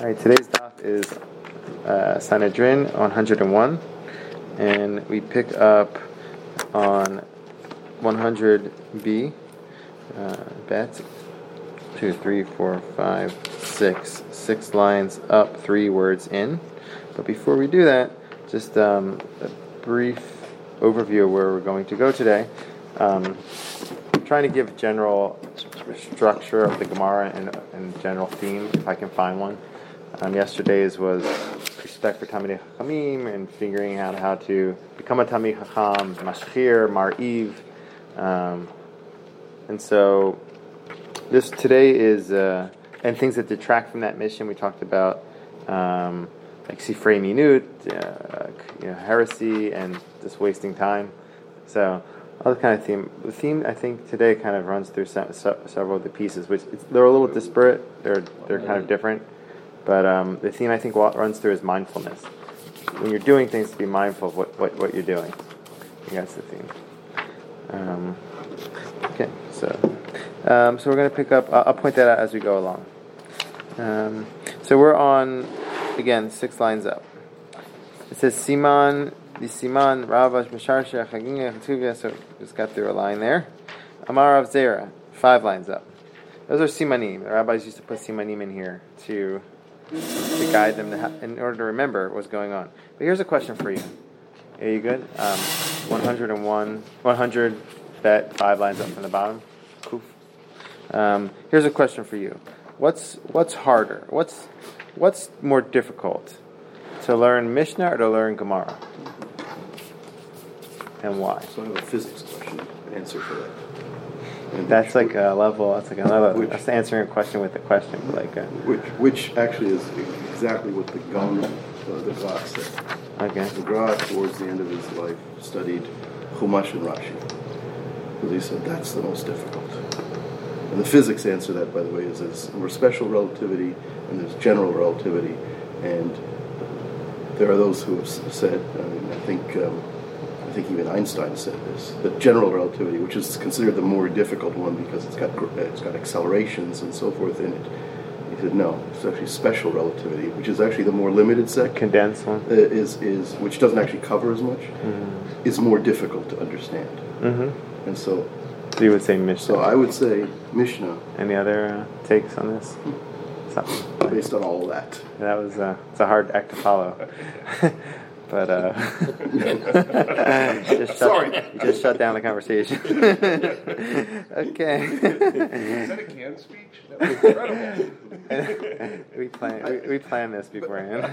All right, today's daf is uh, Sanhedrin 101, and we pick up on 100b, uh, bet, two, three, four, five, six, six lines up, three words in. But before we do that, just um, a brief overview of where we're going to go today. Um, I'm trying to give general structure of the Gemara and, and general theme, if I can find one. Um, yesterday's was respect for Talmidei Chachamim and figuring out how to become a Talmid Chacham, Mashchir, Mar'iv. Um, and so this today is, uh, and things that detract from that mission. We talked about um, like Sifrei Minut, uh, you know, heresy, and just wasting time. So other kind of theme. The theme I think today kind of runs through se- se- several of the pieces, which they're a little disparate. They're they're kind of different. But um, the theme I think runs through is mindfulness. When you're doing things, to be mindful of what, what, what you're doing. I think that's the theme. Um, okay, so um, so we're going to pick up. I'll, I'll, point that out as we go along. Um, so we're on again six lines up. It says Siman the Siman Ravash Misharsha Chaginya Chetuvia. So just got through a line there. Amar of Zera five lines up. Those are simanim. The rabbis used to put simanim in here to to guide them to ha- in order to remember what's going on. But here's a question for you. Are you good? Um, 101, 100 bet, five lines up from the bottom. Kuf. Um, here's a question for you. What's what's harder? What's what's more difficult? To learn Mishnah or to learn Gemara? And why? So I have a physics question answer for that. That's like a level. That's like another. Which, that's answering a question with a question, like a, which which actually is exactly what the Gun, uh, the Grot said. Okay. The Grot, towards the end of his life, studied Chumash and Rashi because he said that's the most difficult. And the physics answer that, by the way, is there's special relativity and there's general relativity, and there are those who have said. I mean, I think. Um, think even Einstein said this, that general relativity, which is considered the more difficult one because it's got it's got accelerations and so forth in it. He said no, it's actually special relativity, which is actually the more limited set, condensed one, uh, is is which doesn't actually cover as much, mm-hmm. is more difficult to understand. Mm-hmm. And so, so you would say Mishnah. So I would say Mishnah. Any other uh, takes on this? So, Based on all that. That was uh, it's a hard act to follow. but uh, just shut, sorry, you just shut down the conversation. okay. Is that a canned speech? That was incredible. we plan we, we planned this beforehand.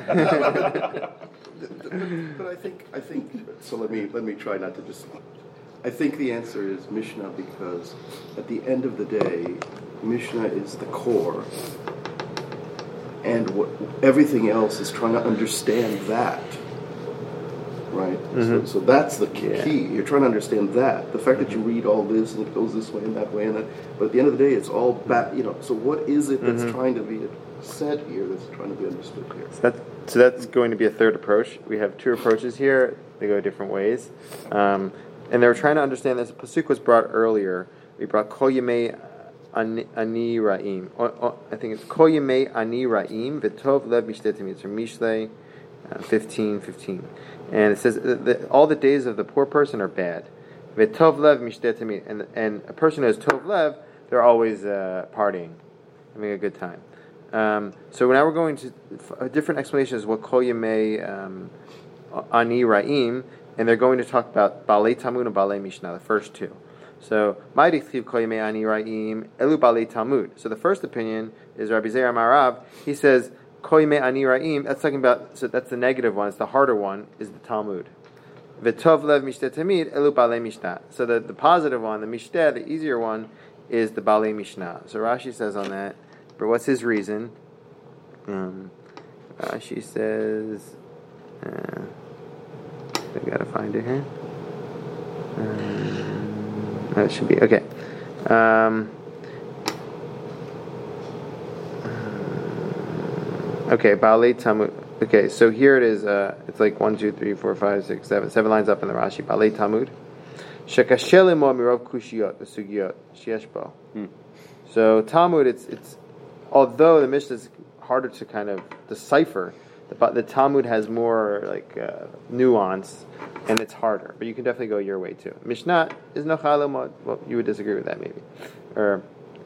but I think I think so. Let me let me try not to just. I think the answer is Mishnah because at the end of the day, Mishnah is the core, and what everything else is trying to understand that right? Mm-hmm. So, so, that's the key. Yeah. You're trying to understand that. The fact that you read all this and it goes this way and that way and that, but at the end of the day, it's all back. You know. So what is it that's mm-hmm. trying to be said here? That's trying to be understood here. So, that, so that's going to be a third approach. We have two approaches here. They go different ways, um, and they were trying to understand this. Pasuk was brought earlier. We brought Kol Yemei Ani Ra'im. I think it's Kol Yemei Ani Ra'im V'tov Lev Mishtetim. It's from Mishlei uh, 15, 15. And it says that all the days of the poor person are bad. V'tov and and a person who has tov they're always uh, partying, having a good time. Um, so now we're going to a different explanation is what kol yemei um, ani ra'im, and they're going to talk about balei tamud and balei mishnah, the first two. So kol ani ra'im elu balei tamud. So the first opinion is Rabbi Zeir Marav. He says koime that's talking about, so that's the negative one, it's the harder one, is the Talmud. V'tov lev mishteh tamid, elu balei mishnah. So the, the positive one, the mishteh, the easier one, is the balei mishnah. So Rashi says on that, but what's his reason? Um, Rashi says, uh, I gotta find it here. Um, that should be, okay. Um, Okay, Baalei Talmud. Okay, so here it is. Uh, it's like one, two, three, four, five, six, seven, seven lines up in the Rashi. Baalei Talmud. Shekashel mirov kushiyot the sheyeshbo. Hmm. So Talmud, it's it's although the Mishnah is harder to kind of decipher. The, the Talmud has more like uh, nuance, and it's harder. But you can definitely go your way too. Mishnah is no chalamot. Well, you would disagree with that maybe, or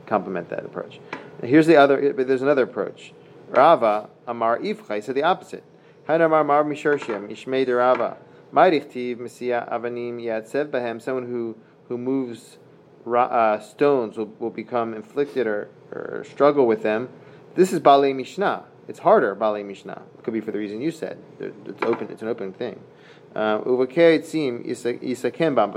complement that approach. Here's the other. But there's another approach. Rava Amar Ivchai said the opposite. Hanamar Mar Misharshem Ishmei de Rava. Ma'irichtiv Messiah Avanim Yatsev Bahem. Someone who who moves uh, stones will, will become inflicted or, or struggle with them. This is Balei Mishnah. It's harder, Balei Mishnah. It could be for the reason you said. It's open. It's an open thing. Uh, but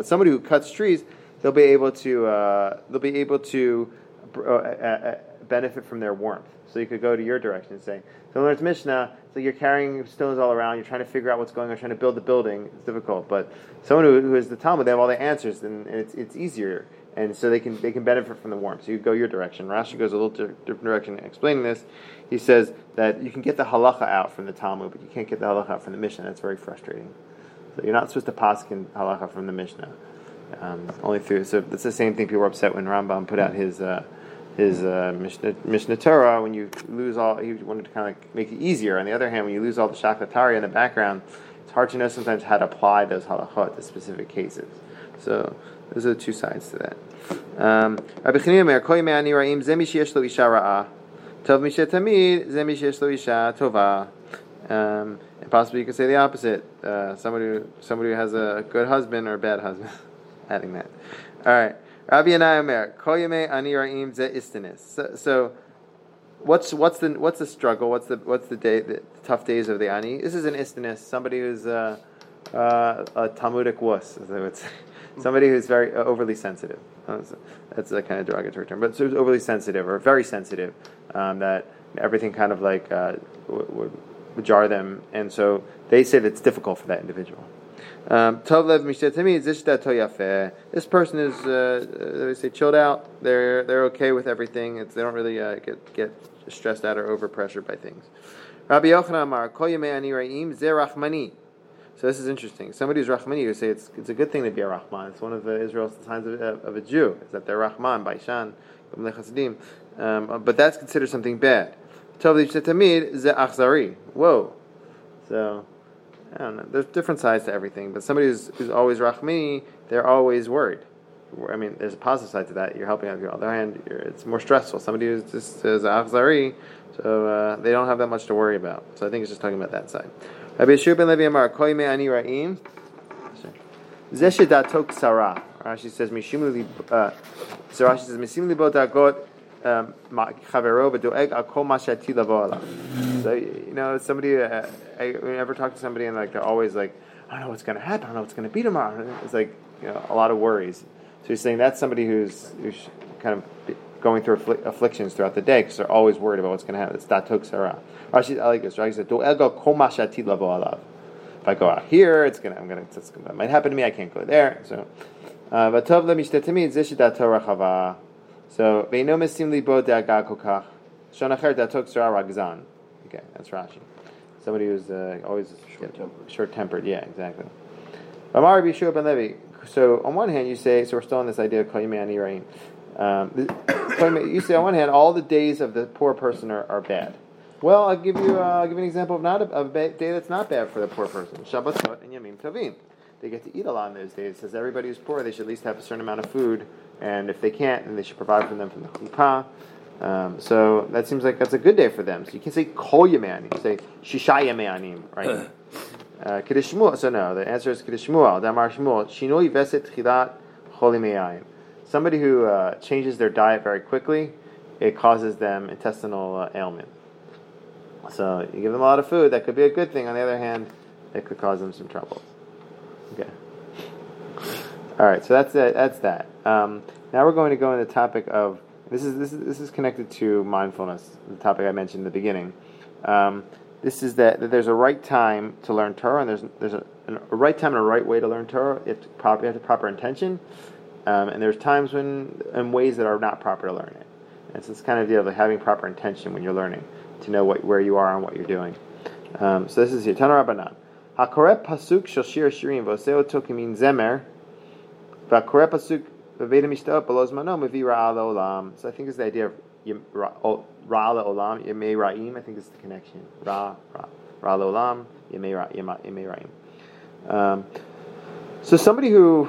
somebody who cuts trees, they'll be able to uh, they'll be able to uh, uh, uh, benefit from their warmth. So you could go to your direction and say, so learns Mishnah, so you're carrying stones all around, you're trying to figure out what's going on, trying to build the building. It's difficult. But someone who, who is the Talmud, they have all the answers, and, and it's, it's easier and so they can they can benefit from the warmth. So you go your direction. Rashi goes a little different direction explaining this. He says that you can get the halacha out from the Talmud, but you can't get the halacha out from the Mishnah. That's very frustrating. So you're not supposed to paskin halacha from the Mishnah. Um, only through so it's the same thing. People were upset when Rambam put out his. Uh, his uh, Mishnah, Mishnah Torah, when you lose all, he wanted to kind of make it easier. On the other hand, when you lose all the shaklatari in the background, it's hard to know sometimes how to apply those halachot to specific cases. So those are the two sides to that. Um, Tova. Um, and possibly you could say the opposite. Uh, somebody, somebody who has a good husband or a bad husband. Adding that. All right. Rabbi Yanai Omer, Kol Yemei Ani Ra'im Ze Istanis. So, what's what's the what's the struggle? What's the what's the day the tough days of the ani? This is an istanis, somebody who's uh, uh, a Talmudic wuss, as would say somebody who's very uh, overly sensitive. That's a, that's a kind of derogatory term, but so overly sensitive or very sensitive um, that everything kind of like uh, would, would jar them, and so they say that it's difficult for that individual. Um, this person is, uh, they say, chilled out. They're they're okay with everything. It's, they don't really uh, get get stressed out or overpressured by things. Rabbi Yochanan Amar, Kol Ani Ra'im. So this is interesting. Somebody who's Rahmani would say it's, it's a good thing to be a Rahman. It's one of the Israel's signs of, uh, of, a Jew, is that they're Rahman, Baishan, um, but that's considered something bad. Whoa. So, I don't know. There's different sides to everything, but somebody who's, who's always Rahmani, they're always worried. I mean, there's a positive side to that. You're helping out. On the other hand, it's more stressful. Somebody who's just is achzari, so uh, they don't have that much to worry about. So I think it's just talking about that side. Rabbi Yeshua ben Levi Amar, Koi me ani ra'im. Sarah. Rashi says, Mishim li, uh, so Rashi says, li bo um, So, you know, somebody, uh, I ever talk to somebody and like, they're always like, I don't know what's going to happen. I don't know what's going to be tomorrow. It's like, you know, a lot of worries. So he's saying that's somebody who's, who's kind of going through affl- afflictions throughout the day because they're always worried about what's going to happen. It's datok sarah. Rashi, I like this. Rashi said, alav." If I go out here, it's gonna, I'm gonna, it's gonna, that might happen to me. I can't go there. So, uh, but tov lemishtetemi zishidat rachava. So veino misim libo de'agag kokach. Shonacher datok ragzan. Okay, that's Rashi. Somebody who's uh, always short-tempered. Short-tempered, yeah, exactly. So on one hand, you say, so we're still on this idea of koyimani rain. Um, you say on one hand, all the days of the poor person are, are bad. Well, I'll give you uh, I'll give you an example of not a, of a day that's not bad for the poor person. Shabbatot and Yamim Tovim. They get to eat a lot in those days. It says everybody who's poor, they should at least have a certain amount of food, and if they can't, then they should provide for them from the kuppah. Um, so that seems like that's a good day for them. So you can say kol yameanim, say shisha yameanim, right? Uh, So no, the answer is Kedishmuel. Damar Shmuel. Shinoi veset chilat choli Somebody who uh, changes their diet very quickly, it causes them intestinal uh, ailment. So you give them a lot of food, that could be a good thing. On the other hand, it could cause them some trouble. Okay. All right, so that's that. That's that. Um, now we're going to go into the topic of this is this is this is connected to mindfulness, the topic I mentioned in the beginning. Um, this is that, that, there's a right time to learn Torah, and there's there's a, a right time and a right way to learn Torah. You have to proper, you have the proper intention, um, and there's times when in ways that are not proper to learn it. And so it's kind of the deal of having proper intention when you're learning to know what, where you are and what you're doing. Um, so this is here. Tana Pasuk shel shir shirim v'oseo zemer pasuk v'veda al olam. So I think it's the idea of Yem- Ra o- Ra Olam, Yemei Ra'im, I think is the connection. Ra, Ra, Ra Olam, Yemei Ra'im. Um, so somebody who,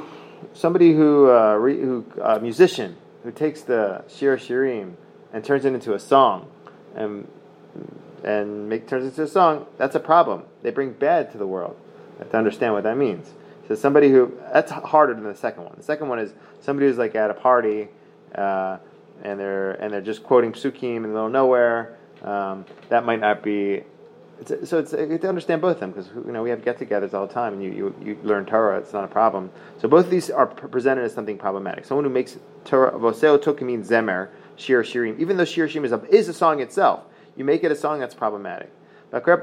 somebody who, uh, re, who, a musician who takes the Shir Shirim and turns it into a song, and and make turns into a song, that's a problem. They bring bad to the world. You have to understand what that means. So somebody who that's harder than the second one. The second one is somebody who's like at a party, uh, and they're and they're just quoting psukim in the middle of nowhere. Um, that might not be. It's, so it's you have to understand both of them because you know we have get-togethers all the time, and you, you, you learn Torah. It's not a problem. So both of these are presented as something problematic. Someone who makes Torah voseo tokim means zemer shir shirim, even though shir shirim is a, is a song itself, you make it a song that's problematic.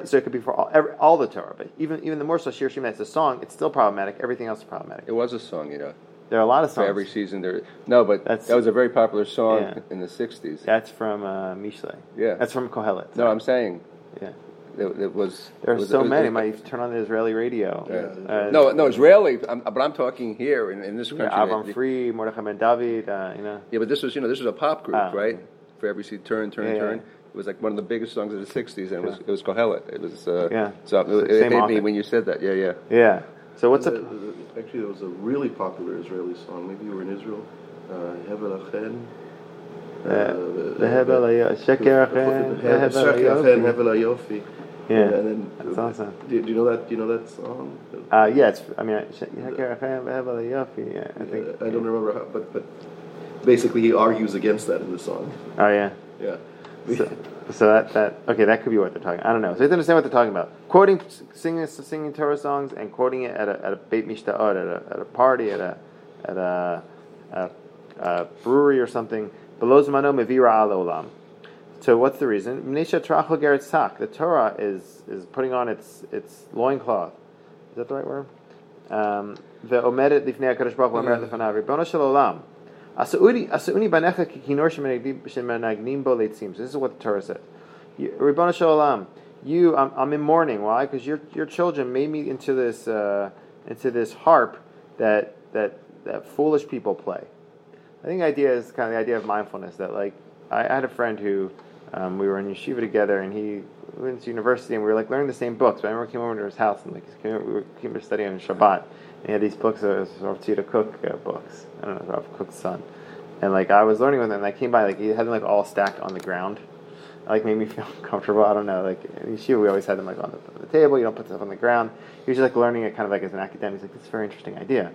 So it could be for all, every, all the Torah, but even even the more so shir shirim that's a song, it's still problematic. Everything else is problematic. It was a song, you know. There are a lot of songs. For songs. every season there. No, but That's- that was a very popular song Yeah. in the '60s. That's from uh, Mishle. Yeah. That's from Kohelet. No, I'm saying yeah. it, it was. There are was- so was- many. it- Might turn on the Israeli radio. Yeah. Uh, no, no, Israeli. I'm, but I'm talking here in, in this country. Yeah, Avraham Fried, Mordechai Ben David. Uh, you know. Yeah, but this was, you know, this was a pop group, Ah, right? For every seat, turn, turn, Yeah, turn. yeah. It was like one of the biggest songs of the '60s, and it was it was Kohelet. It was uh, Yeah. So it, it Same hit me when you said that. Yeah, yeah. Yeah. So what's The- up? the- Actually, there was a really popular Israeli song. Maybe you were in Israel. Uh, Hevel Achen. Hevel Ayo- Sheker Achen, Hevel Ayofi. Yeah. And then, That's awesome. Do, do you know that? Do you know that song? Uh, yeah, it's. I mean, Sheker Achen, Hevel Yeah, I think. Uh, I don't remember how, but but basically he argues against that in the song. Oh yeah. Yeah. So, so that that okay, that could be what they're talking. I don't know. So you have to understand what they're talking about. Quoting, singing, singing Torah songs, and quoting it at a at a beit mishta'od, at a at a party, at a at a, a, a brewery or something. Below zmano mevira al olam. So what's the reason? Mnesha trachel geretz tak. The Torah is is putting on its its loincloth. Is that the right word? Um, Ve'omedet lifnei HaKadosh Baruch Hu omeret lefanav, Ribono shel olam, This is what the Torah says. You- Shalom, you, I'm, I'm in mourning. Why? Because your your children made me into this uh, into this harp that that that foolish people play. I think the idea is kind of the idea of mindfulness. That like I, had a friend who um, we were in yeshiva together, and he went to university, and we were like learning the same books. But I remember came over to his house, and like we were, came over studying on Shabbat, had these books, uh, Rav Tzita Kook uh, books. I don't know, Rav Kook's son. And like I was learning with him, and I came by, like he had them like all stacked on the ground. It, like made me feel uncomfortable. I don't know. Like in yeshiva, we always had them like on the, on the table. You don't put stuff on the ground. He was just like learning it kind of like as an academic. He's like, "This is a very interesting idea."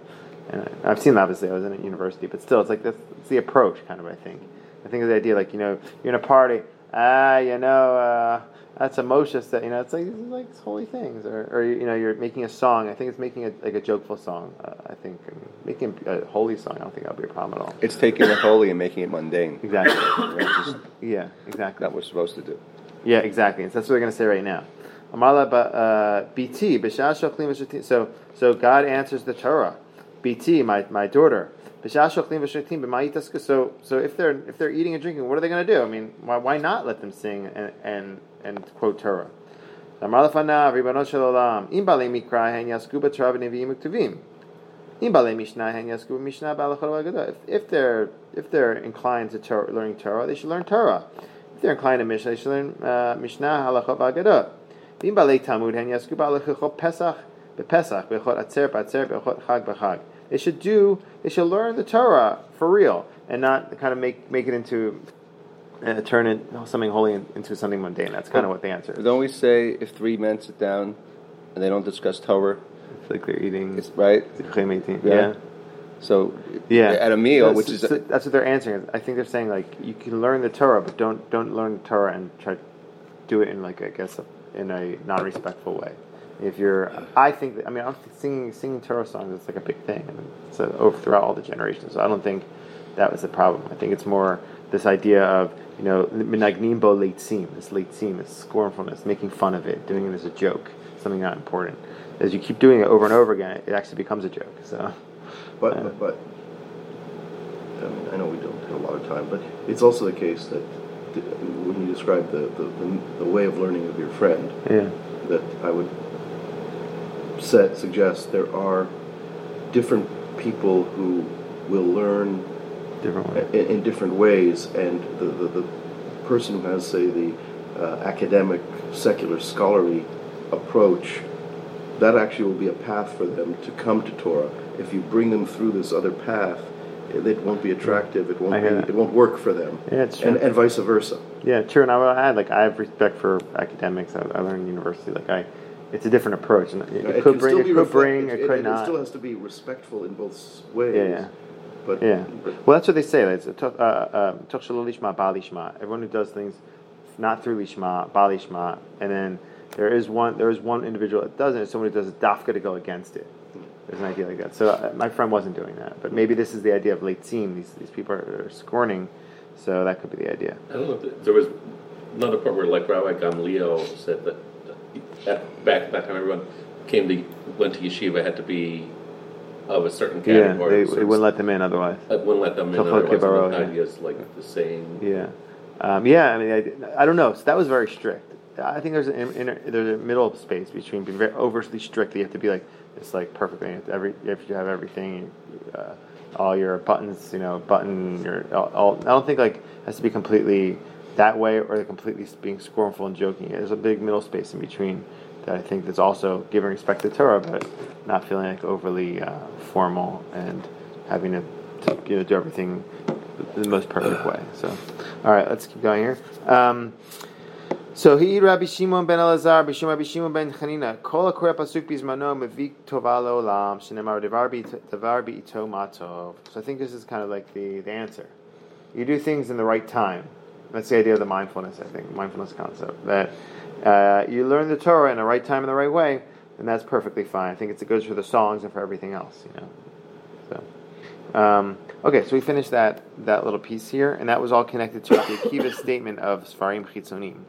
And I've seen that obviously. I was in a university, but still, it's like that's it's the approach, kind of. I think. I think of the idea, like you know, you're in a party. Ah, you know, uh, that's a Moshe that you know. It's like is like holy things, or, or you know, you're making a song. I think it's making a, like a jokeful song. Uh, I think I mean, making a holy song. I don't think that would be a problem at all. It's taking the holy and making it mundane. Exactly. Right? Yeah. Exactly. not what we're supposed to do. Yeah, exactly. That's what we're going to say right now. Amala uh, BT, v'shotim. So, so God answers the Torah. BT, my, my daughter. So, so if they're if they're eating and drinking, what are they going to do? I mean, why, why not let them sing and and, and quote Torah? If if they're if they're inclined to Torah, learning Torah, they should learn Torah. If they're inclined to Mishnah, they should learn uh, Mishnah, Halachot, V'Agadah. V'im balei Talmud hen yasku b'alachot Pesach, b'Pesach, b'chot Atzer, b'Atzer, b'chot Chag, b'Chag. They should do. They should learn the Torah for real, and not kind of make make it into uh, turn it something holy into something mundane. That's kind of what the answer is. Don't we say if three men sit down and they don't discuss Torah, It's like they're eating. it's right? Yeah. Yeah. So Yeah, at a meal, That's- which is that's what they're answering. I think they're saying like you can learn the Torah, but don't don't learn the Torah and try to do it in like I guess a, in a non-respectful way. If you're, I think that, I mean, I'm singing singing Torah songs. It's like a big thing, and it's uh, over throughout all the generations. So I don't think that was the problem. I think it's more this idea of you know minagnim bo leitzim, this leitzim, this scornfulness, making fun of it, doing it as a joke, something not important. As you keep doing it over and over again, it actually becomes a joke. So. But, Yeah. but, but I, mean, I know we don't have a lot of time, but it's also the case that when you describe the, the, the, the way of learning of your friend, Yeah. that I would set, suggests there are different people who will learn Different in, in different ways, and the, the, the, person who has, say, the uh, academic, secular, scholarly approach, that actually will be a path for them to come to Torah. If you bring them through this other path, it, it won't be attractive. It won't be. hear. It won't work for them. Yeah, it's true. and, and vice versa. Yeah, true. And I will add, like, I have respect for academics. I, I learned in university. Like, I, it's a different approach, and it, You know, it it could can bring, still it could reflect- bring, it, it could it not. still has to be respectful in both ways. Yeah, yeah. But Yeah. but- Well, that's what they say. Like, it's, uh, uh, Toch shelo lishma, ba lishma. Everyone who does things not through lishma, ba lishma, and then there is one there is one individual that doesn't. It's someone who does a dafka to go against it. There's an idea like that. So uh, my friend wasn't doing that, but maybe this is the idea of leitzim. These these people are, are scorning, so that could be the idea. I don't know, if there was another part where like Rabbi Gamliel said that at, back at that time everyone came to, went to yeshiva had to be of a certain Yeah, category. they, sort they wouldn't let them in otherwise. uh, wouldn't let them in, otherwise Kibaro, the yeah. idea is like the same. Yeah, um, yeah. I mean, I, I don't know. So that was very strict. I think there's an inner, there's a middle space between being very overly strict. You have to be like it's like perfectly You have to, every you have everything, uh, all your buttons. You know, button your all, all. I don't think like has to be completely that way or they're completely being scornful and joking. There's a big middle space in between that I think that's also giving respect to Torah, but not feeling like overly uh, formal and having to, to you know do everything the most perfect way. So, all right, let's keep going here. Um, so he Rabbi Shimon ben Elazar, Rabbi Shimon ben Chanina, Kol akor pasuk bizmano mevik tova olam shenemar devar ito matov. So I think this is kind of like the, the answer. You do things in the right time. That's the idea of the mindfulness. I think mindfulness concept that uh, you learn the Torah in the right time in the right way, and that's perfectly fine. I think it's, it goes for the songs and for everything else. You know. So, um, okay, so we finished that that little piece here, and that was all connected to the Akiva's statement of Sfarim Chitzonim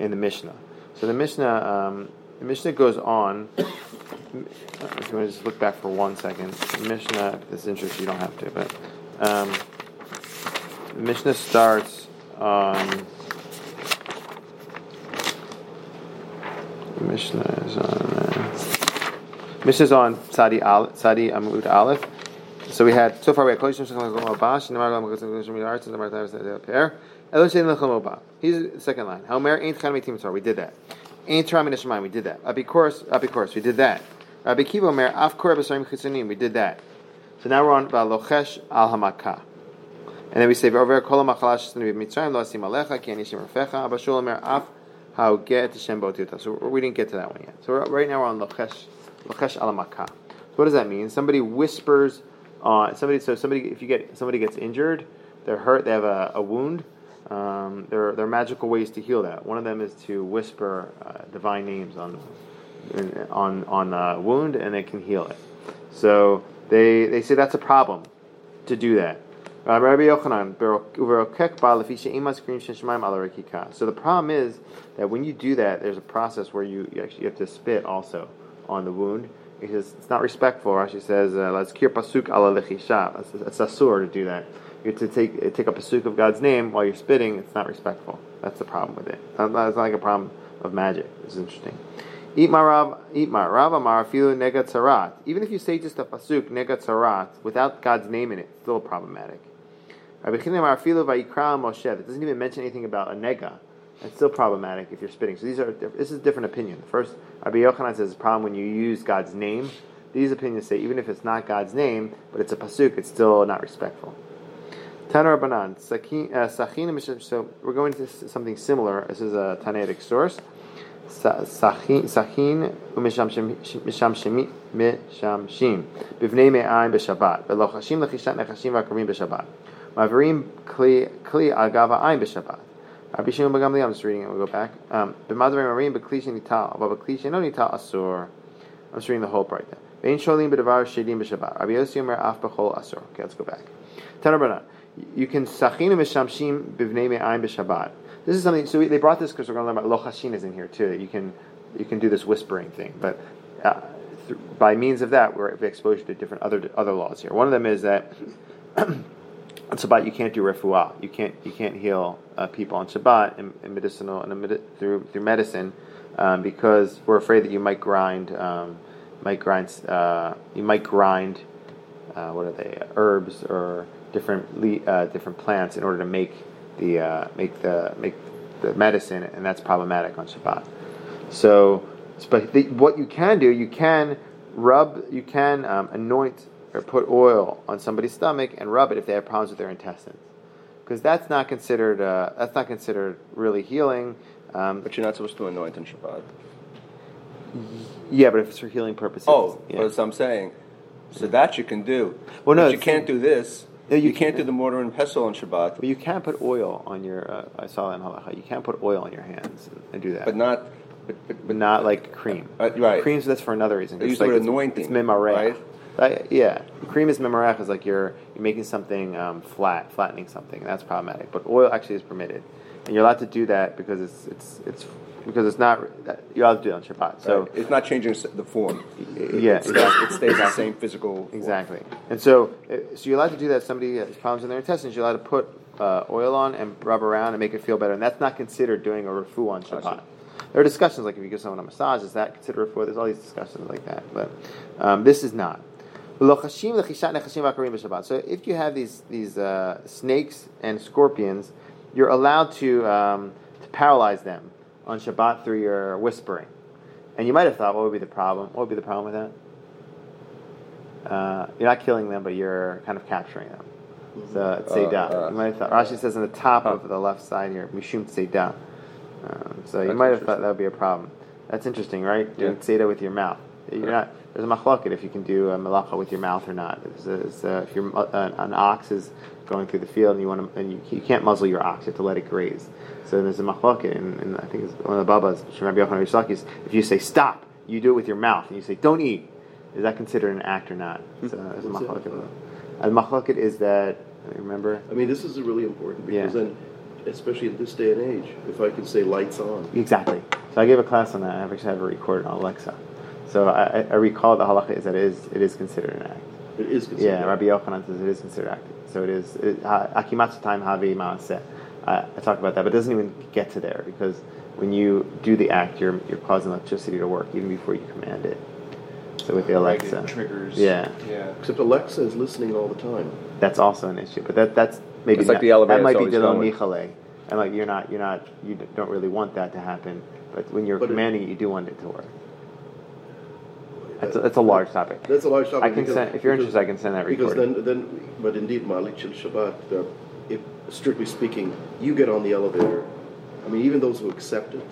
in the Mishnah. So the Mishnah, um, the Mishnah goes on. If you want to just look back for one second, the Mishnah. If this interests you, you don't have to, but um, the Mishnah starts on. Mishnah is on. Uh, Mishnah is on Sadi Al, Sadi Amud Aleph. So we had so far we had Kodesh Shem Shem Shem Bash, Nemar Gam Kodesh Shem Arts, and Nemar Tavis Nedel Per. Elo Shem Lechem Oba. Here's the second line. Haomer Ain't Chan Mitim Torah. We did that. Ain't Torah Min We did that. Abi Koros. Abi Koros. We did that. Rabbi Kiva Omer Af Korah B'Sarim Chitzonim. We did that. So now we're on Lochesh Al Hamakah. And then we say, "Over kol machalash mitzrayim lo asim alecha ki ani shem rafecha af how get shem botiuta." So we didn't get to that one yet. So right now we're on lochesh lochesh alamaka. So what does that mean? Somebody whispers on somebody. So somebody, if you get somebody gets injured, they're hurt, they have a, a wound. Um, there, are, there are magical ways to heal that. One of them is to whisper uh, divine names on on on wound, and it can heal it. So they they say that's a problem to do that. Uh. So the problem is that when you do that, there's a process where you, you actually have to spit also on the wound because it's not respectful. Rashi says, uh, "Let's kir pasuk ala lechisha." It's, asur to do that. You have to take take a pasuk of God's name while you're spitting. It's not respectful. That's the problem with it. It's not, like a problem of magic. It's interesting. Eat my Rav, eat my Rav Amar filu. Even if you say just a pasuk nega tzarat without God's name in it, it's still problematic. It doesn't even mention anything about a nega. It's still problematic if you're spitting. So these are this is a different opinion. First, Rabbi Yochanan says it's a problem when you use God's name. These opinions say even if it's not God's name, but it's a pasuk, it's still not respectful. Tanar Banan, Sachin, uh, so we're going to something similar. This is a Tanaitic source. Sachin umisham shemi misham shim bivnei me'ayin b'Shabbat velochashim lechishat nechashim v'akravim b'Shabbat maverim kli kli agava ayin b'Shabbat. Rabbi Shimon Bagamli, I'm just reading it. We'll go back. Um, b'madavim marim b'kli shenital, but b'kli sheno nital asur. I'm just reading the whole part there. Vein sholim b'davar shedim b'Shabbat. Rabbi Yossi Omer af b'chol asur. Okay, let's go back. Tanar Banan, you can sachin mishamshim bivnei me'ayin b'Shabbat. This is something. So we, they brought this because we're going to learn about lochashin is in here too. You can you can do this whispering thing, but uh, by means of that, we're exposed to different other other laws here. One of them is that on Shabbat you can't do refuah. You can't you can't heal uh, people on Shabbat in, in medicinal and medi- through through medicine um, because we're afraid that you might grind um, might grind uh, you might grind uh, what are they herbs or different le- uh, different plants in order to make the uh, make the make the medicine, and that's problematic on Shabbat. So, but the, what you can do, you can rub, you can um, anoint or put oil on somebody's stomach and rub it if they have problems with their intestines, because that's not considered uh, that's not considered really healing. Um, But you're not supposed to anoint on Shabbat. yeah, but if it's for healing purposes. Oh, yeah. that's what I'm saying. So that you can do. Well, no, But you can't do this. No, you you, can't can't. do the mortar and pestle on Shabbat, But you can put oil on your. Uh, I saw that in halacha. You can't put oil on your hands and, and do that, but not. But, but, but not like cream. Uh, right. Cream's that's for another reason. They It's use the like word it's, anointing, It's mimarech. right? Uh, yeah, cream is mimarech is like you're you're making something um, flat, flattening something, and that's problematic. But oil actually is permitted, and you're allowed to do that because it's it's it's because it's not you're allowed to do it on Shabbat. So Right. it's not changing the form. yeah, It's- exactly. It stays the same physical. form. Exactly. And so, uh, so you're allowed to do that. If somebody has problems in their intestines, you're allowed to put uh, oil on and rub around and make it feel better. And that's not considered doing a refu on Shabbat. There are discussions like if you give someone a massage, is that considered refu? There's all these discussions like that, but um, this is not. So if you have these these uh, snakes and scorpions, you're allowed to um, to paralyze them on Shabbat through your whispering. And you might have thought, what would be the problem? What would be the problem with that? Uh, you're not killing them, but you're kind of capturing them. So it's Uh, uh, you might have thought, Rashi says on the top of the left side here, Mishum Seidah. Um, so you might have thought that would be a problem. That's interesting, right? Doing Yeah. With your mouth. You're not. There's a machloket if you can do a malacha with your mouth or not. A, there's a- if you're, uh, an ox is going through the field and you want to, and you, you can't muzzle your ox, you have to let it graze. So there's a machloket, and, and I think it's one of the babas, Rabbi Yochanan Rish Lakish, if you say stop, you do it with your mouth, and you say don't eat. Is that considered an act or not? So there's a machloket. Machloket is that remember I mean, this is really important because Yeah. then, especially in this day and age, if I can say lights on, Exactly. So I gave a class on that. I actually have a recorded on Alexa. So I, I- I recall the halacha is that it is it is considered an act. it is considered. Yeah, Rabbi Yochanan says it is considered acting. So it is it- ha- akimatsu time havi maaseh. I I talk about that, but it doesn't even get to there because when you do the act, you're you're causing electricity to work even before you command it. So with the Alexa, Right, it triggers. Yeah, Yeah. Except Alexa is listening all the time. that's also an issue. But that that's maybe It's like the elevator, That might be always dilon going. and like you're not you're not you don't really want that to happen. But when you're But it- commanding it, you do want it to work. That's a, that's a large topic. That's a large topic. I can because- send if you're because- interested. I can send that recording. Because then, then, but indeed, Malik Shil Shabbat, uh, if, strictly speaking, you get on the elevator. I mean, even those who accept it,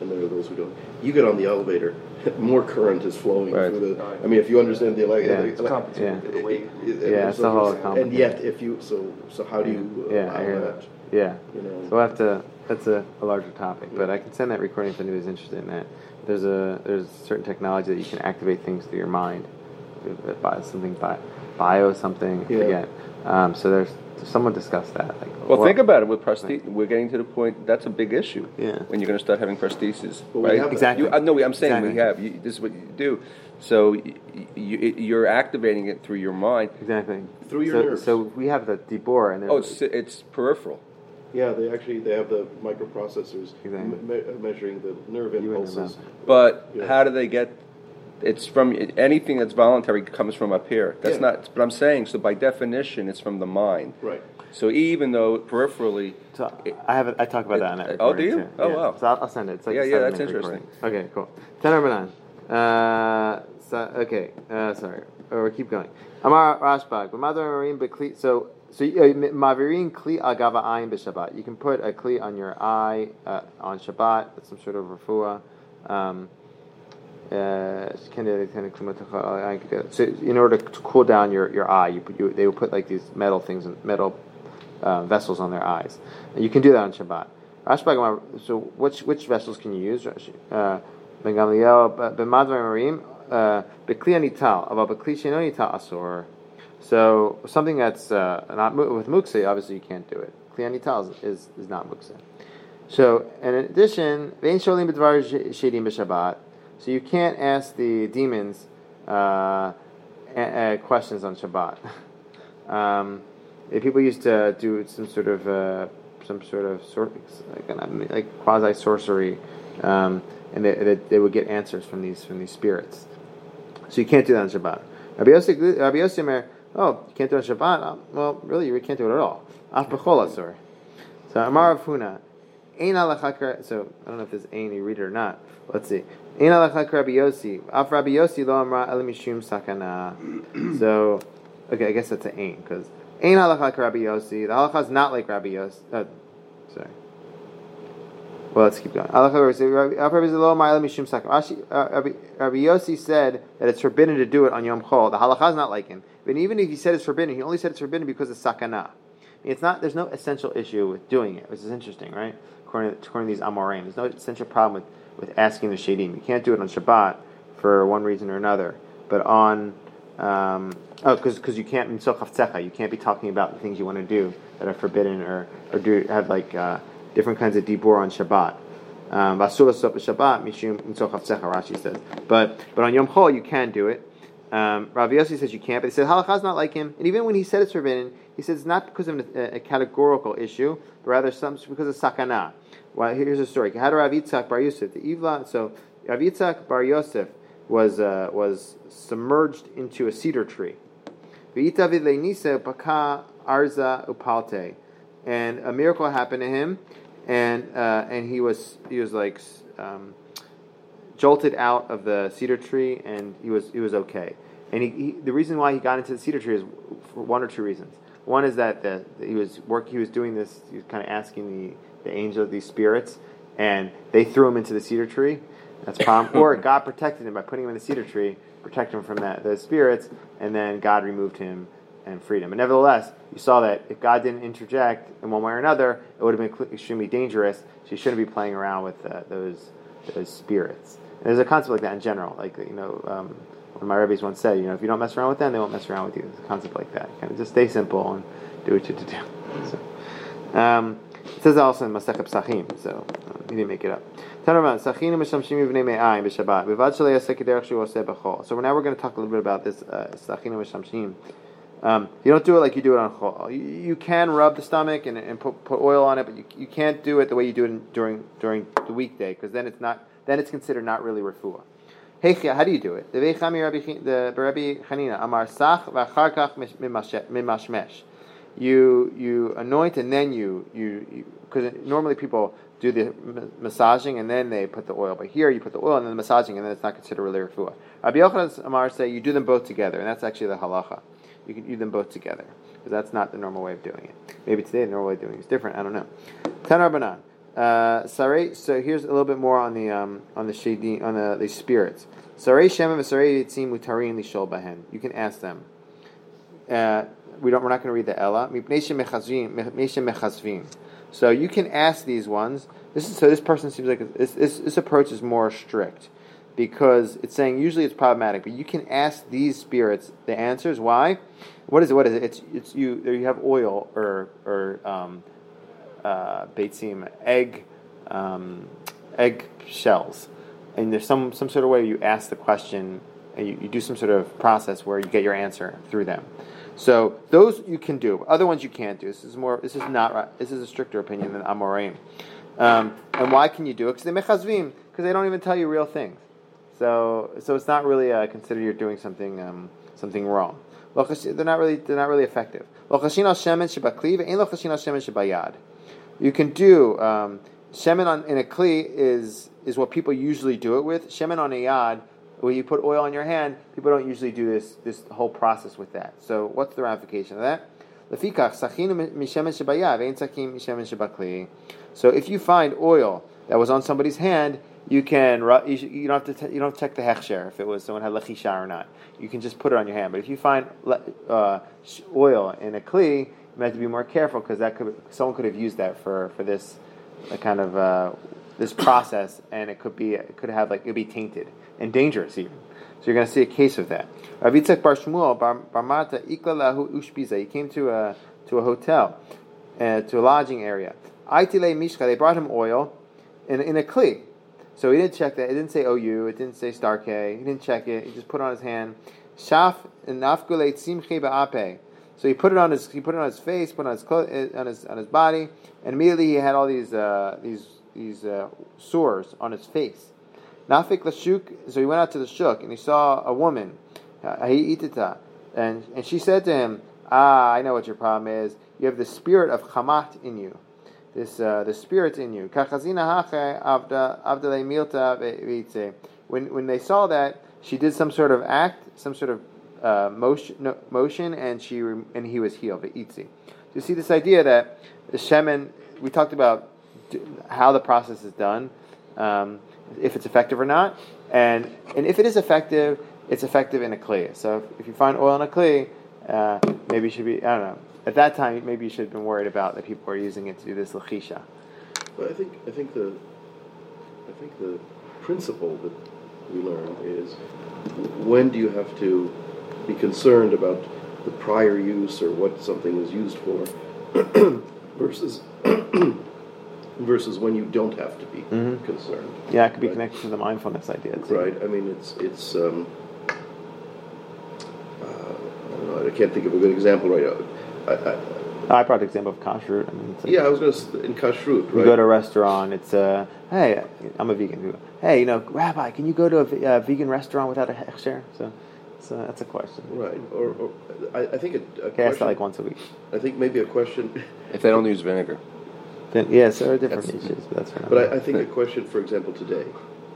and there are those who don't. You get on the elevator, more current is flowing Right. through the. I mean, if you understand the elevator, Yeah. it's It's like- complicated. Yeah. The it- it- Yeah, and it's so- the whole And yet, if you so so, how do you yeah, allow I hear that? that. Yeah. You know. So we'll have to. That's a, a larger topic, but I can send that recording if anybody's interested in that. There's a there's certain technology that you can activate things through your mind, by something by bio something. I Yeah. forget. Um, so there's someone discussed that. Like, Well, or- think about it with prosthesis. We're getting to the point that's a big issue. Yeah. When you're going to start having prosthesis, Well, we right? Exactly. You, uh, no, I'm saying we have. You, this is what you do. So y- y- you, you're activating it through your mind. Exactly. Through your so, nerves. So we have the Dibor, and Oh, it's it's peripheral. Yeah, they actually they have the microprocessors Exactly. me- me- measuring the nerve impulses. But Yeah. how do they get? It's from anything that's voluntary comes from up here. That's Yeah. not. But I'm saying so by definition, it's from the mind. Right. So even though peripherally, So I have it. I talk about that on that. Oh, do you? too. Oh, Yeah. wow. So I'll, I'll send it. It's like Yeah, yeah, that's interesting. recording. Okay, cool. Ten over nine. Uh, so, okay. Uh, sorry. Or keep going. Amar Rashbag. Marim bekli. So so uh, mavirin kli agava ayin b'Shabbat. You can put a kli on your eye uh, on Shabbat. That's some sort of refuah. Um, uh, so in order to cool down your, your eye, you, put, you they will put like these metal things, metal uh, vessels on their eyes. And you can do that on Shabbat. So which which vessels can you use? Rashi? Uh, So something that's uh, not with mukse, obviously you can't do it. Kli anital is, is, not mukse. So, in addition, vein sholim b'dvar shedim b'Shabbat. So you can't ask the demons uh, a- a- questions on Shabbat. um, people used to do some sort of uh, some sort of sort like, like quasi sorcery, um, and they, they, they would get answers from these from these spirits. So you can't do that on Shabbat. Rabbi Yossi, Rabbi oh, you can't do it on Shabbat. Uh, well, really, you can't do it at all. Af b'chol asur. So Amar Rav Huna, Ein alachak. So I don't know if this Ein you read it or not. Let's see. Ein alachak Rabbi Yossi. Af Rabbi Yossi lo amra el mishum sakana. So, okay, I guess that's an Ein because Ein alachak Rabbi Yossi. The halacha is not like Rabbi Yossi. Uh. Well, let's keep going. Rabbi Yossi. Uh, said that it's forbidden to do it on Yom Chol. The halacha is not like him. But even if he said it's forbidden, he only said it's forbidden because of sakana. It's not. There's no essential issue with doing it, which is interesting, right? According to, according to these Amorim, there's no essential problem with, with asking the shadim. You can't do it on Shabbat for one reason or another, but on um, oh, because you can't you can't be talking about the things you want to do that are forbidden or or do have like uh, different kinds of dibur on Shabbat. Um, Shabbat mishum Rashi says, but but on Yom Chol you can do it. Um, Rav Yossi says you can't, but he says halakha is not like him. And even when he said it's forbidden, he says it's not because of a, a categorical issue, but rather some because of sakana. Well, here's a story. Had Rav Yitzchak Bar Yosef, the Ivla. So Rav Yitzchak Bar Yosef was uh, was submerged into a cedar tree. Arza upalte, and a miracle happened to him, and uh, and he was he was like. Um, jolted out of the cedar tree and he was he was okay. And he, he, the reason why he got into the cedar tree is for one or two reasons. One is that the, he was work he was doing this he was kind of asking the the angel these spirits and they threw him into the cedar tree. That's problem. or God protected him by putting him in the cedar tree, protect him from that those spirits, and then God removed him and freedom. But nevertheless, you saw that if God didn't interject in one way or another, it would have been extremely dangerous. You shouldn't be playing around with uh, those those spirits. And there's a concept like that in general. Like you know, um, one of my rabbis once said, you know, if you don't mess around with them, they won't mess around with you. There's a concept like that. Kind of just stay simple and do what you do. So, um, it says also in Masechet Psachim, so uh, he didn't make it up. So now we're going to talk a little bit about this uh. Um, you don't do it like you do it on chol. You, you can rub the stomach and, and put, put oil on it, but you, you can't do it the way you do it in, during during the weekday because then it's not then it's considered not really refuah. Hey, how do you do it? The Rabbi Chanina Amar Sach v'Acharkach mimashmesh. You you anoint and then you you because normally people do the massaging and then they put the oil, but here you put the oil and then the massaging and then it's not considered really refuah. Rabbi Yochanan Amar say you do them both together, and that's actually the halacha. You can do them both together because that's not the normal way of doing it. Maybe today the normal way of doing it is different. I don't know. Tanar banan. Uh, so here's a little bit more on the um, on the shadi, on the, the spirits. Sarei Shem Sarei Yitzim Mutarin Lishol Bahen. You can ask them. Uh, we don't. We're not going to read the Ella. Mipnei. So you can ask these ones. This is so. This person seems like this, this. This approach is more strict because it's saying usually it's problematic, but you can ask these spirits the answers. Why? What is it? What is it? It's it's you. You have oil or or um, uh, beitzim, egg, um, egg shells, and there's some some sort of way you ask the question, and you, you do some sort of process where you get your answer through them. So those you can do. Other ones you can't do. This is more. This is not. This is a stricter opinion than Amoraim. Um, and why can you do it? Because they mechazvim. Because they don't even tell you real things. So so it's not really uh, considered you're doing something um, something wrong. They're not really they're not really effective. You can do um, shemen on in a kli is is what people usually do it with. Shemen on a yad, where you put oil on your hand, people don't usually do this this whole process with that. So what's the ramification of that? So if you find oil that was on somebody's hand, you can you, don't have to you don't check the hechsher if it was someone had lechisha or not. You can just put it on your hand. But if you find uh, oil in a kli, you might have to be more careful because that could someone could have used that for for this uh, kind of uh, this process, and it could be it could have like it would be tainted and dangerous even. So you're going to see a case of that. Rav Yitzchak Bar Shmuel Bar Bar Marta Ikla Ushpiza. He came to a to a hotel, uh, to a lodging area. Aitile Mishka. They brought him oil in in a kli. So he didn't check that. It didn't say OU. It didn't say Star-K. He didn't check it. He just put it on his hand. Shaf ba'ape. So he put it on his he put it on his face, put it on his clo- on his on his body, and immediately he had all these uh, these these uh, sores on his face. Nafik lashuk. So he went out to the shuk and he saw a woman, itita, and and she said to him, Ah, I know what your problem is. You have the spirit of chamat in you. This uh, the spirit in you. When when they saw that she did some sort of act, some sort of uh, motion, no, motion, and she and he was healed. Ve'itzi. You see this idea that the shemen. We talked about how the process is done, um, if it's effective or not, and and if it is effective, it's effective in a kli. So if, if you find oil in a kli, uh, maybe you should be. I don't know. At that time, maybe you should have been worried about that people are using it to do this lachisha. But I think I think the I think the principle that we learn is when do you have to be concerned about the prior use or what something was used for versus versus when you don't have to be Mhm. concerned. Yeah, it could be Right. connected to the mindfulness idea too. Right. I mean, it's it's. Um, uh, I don't know. I can't think of a good example right now. I, I, I brought the example of kashrut. I mean, like yeah, I was going to in kashrut. You go to a restaurant. It's uh, hey, I'm a vegan. Hey, you know, Rabbi, can you go to a ve- uh, vegan restaurant without a hechsher? So, so that's a question. Right. Or, or I, I think a, a Okay, ask question. that like once a week. I think maybe a question. If they don't use vinegar. Then, yes, there are different That's- niches, but that's for But I, I think a question, for example, today,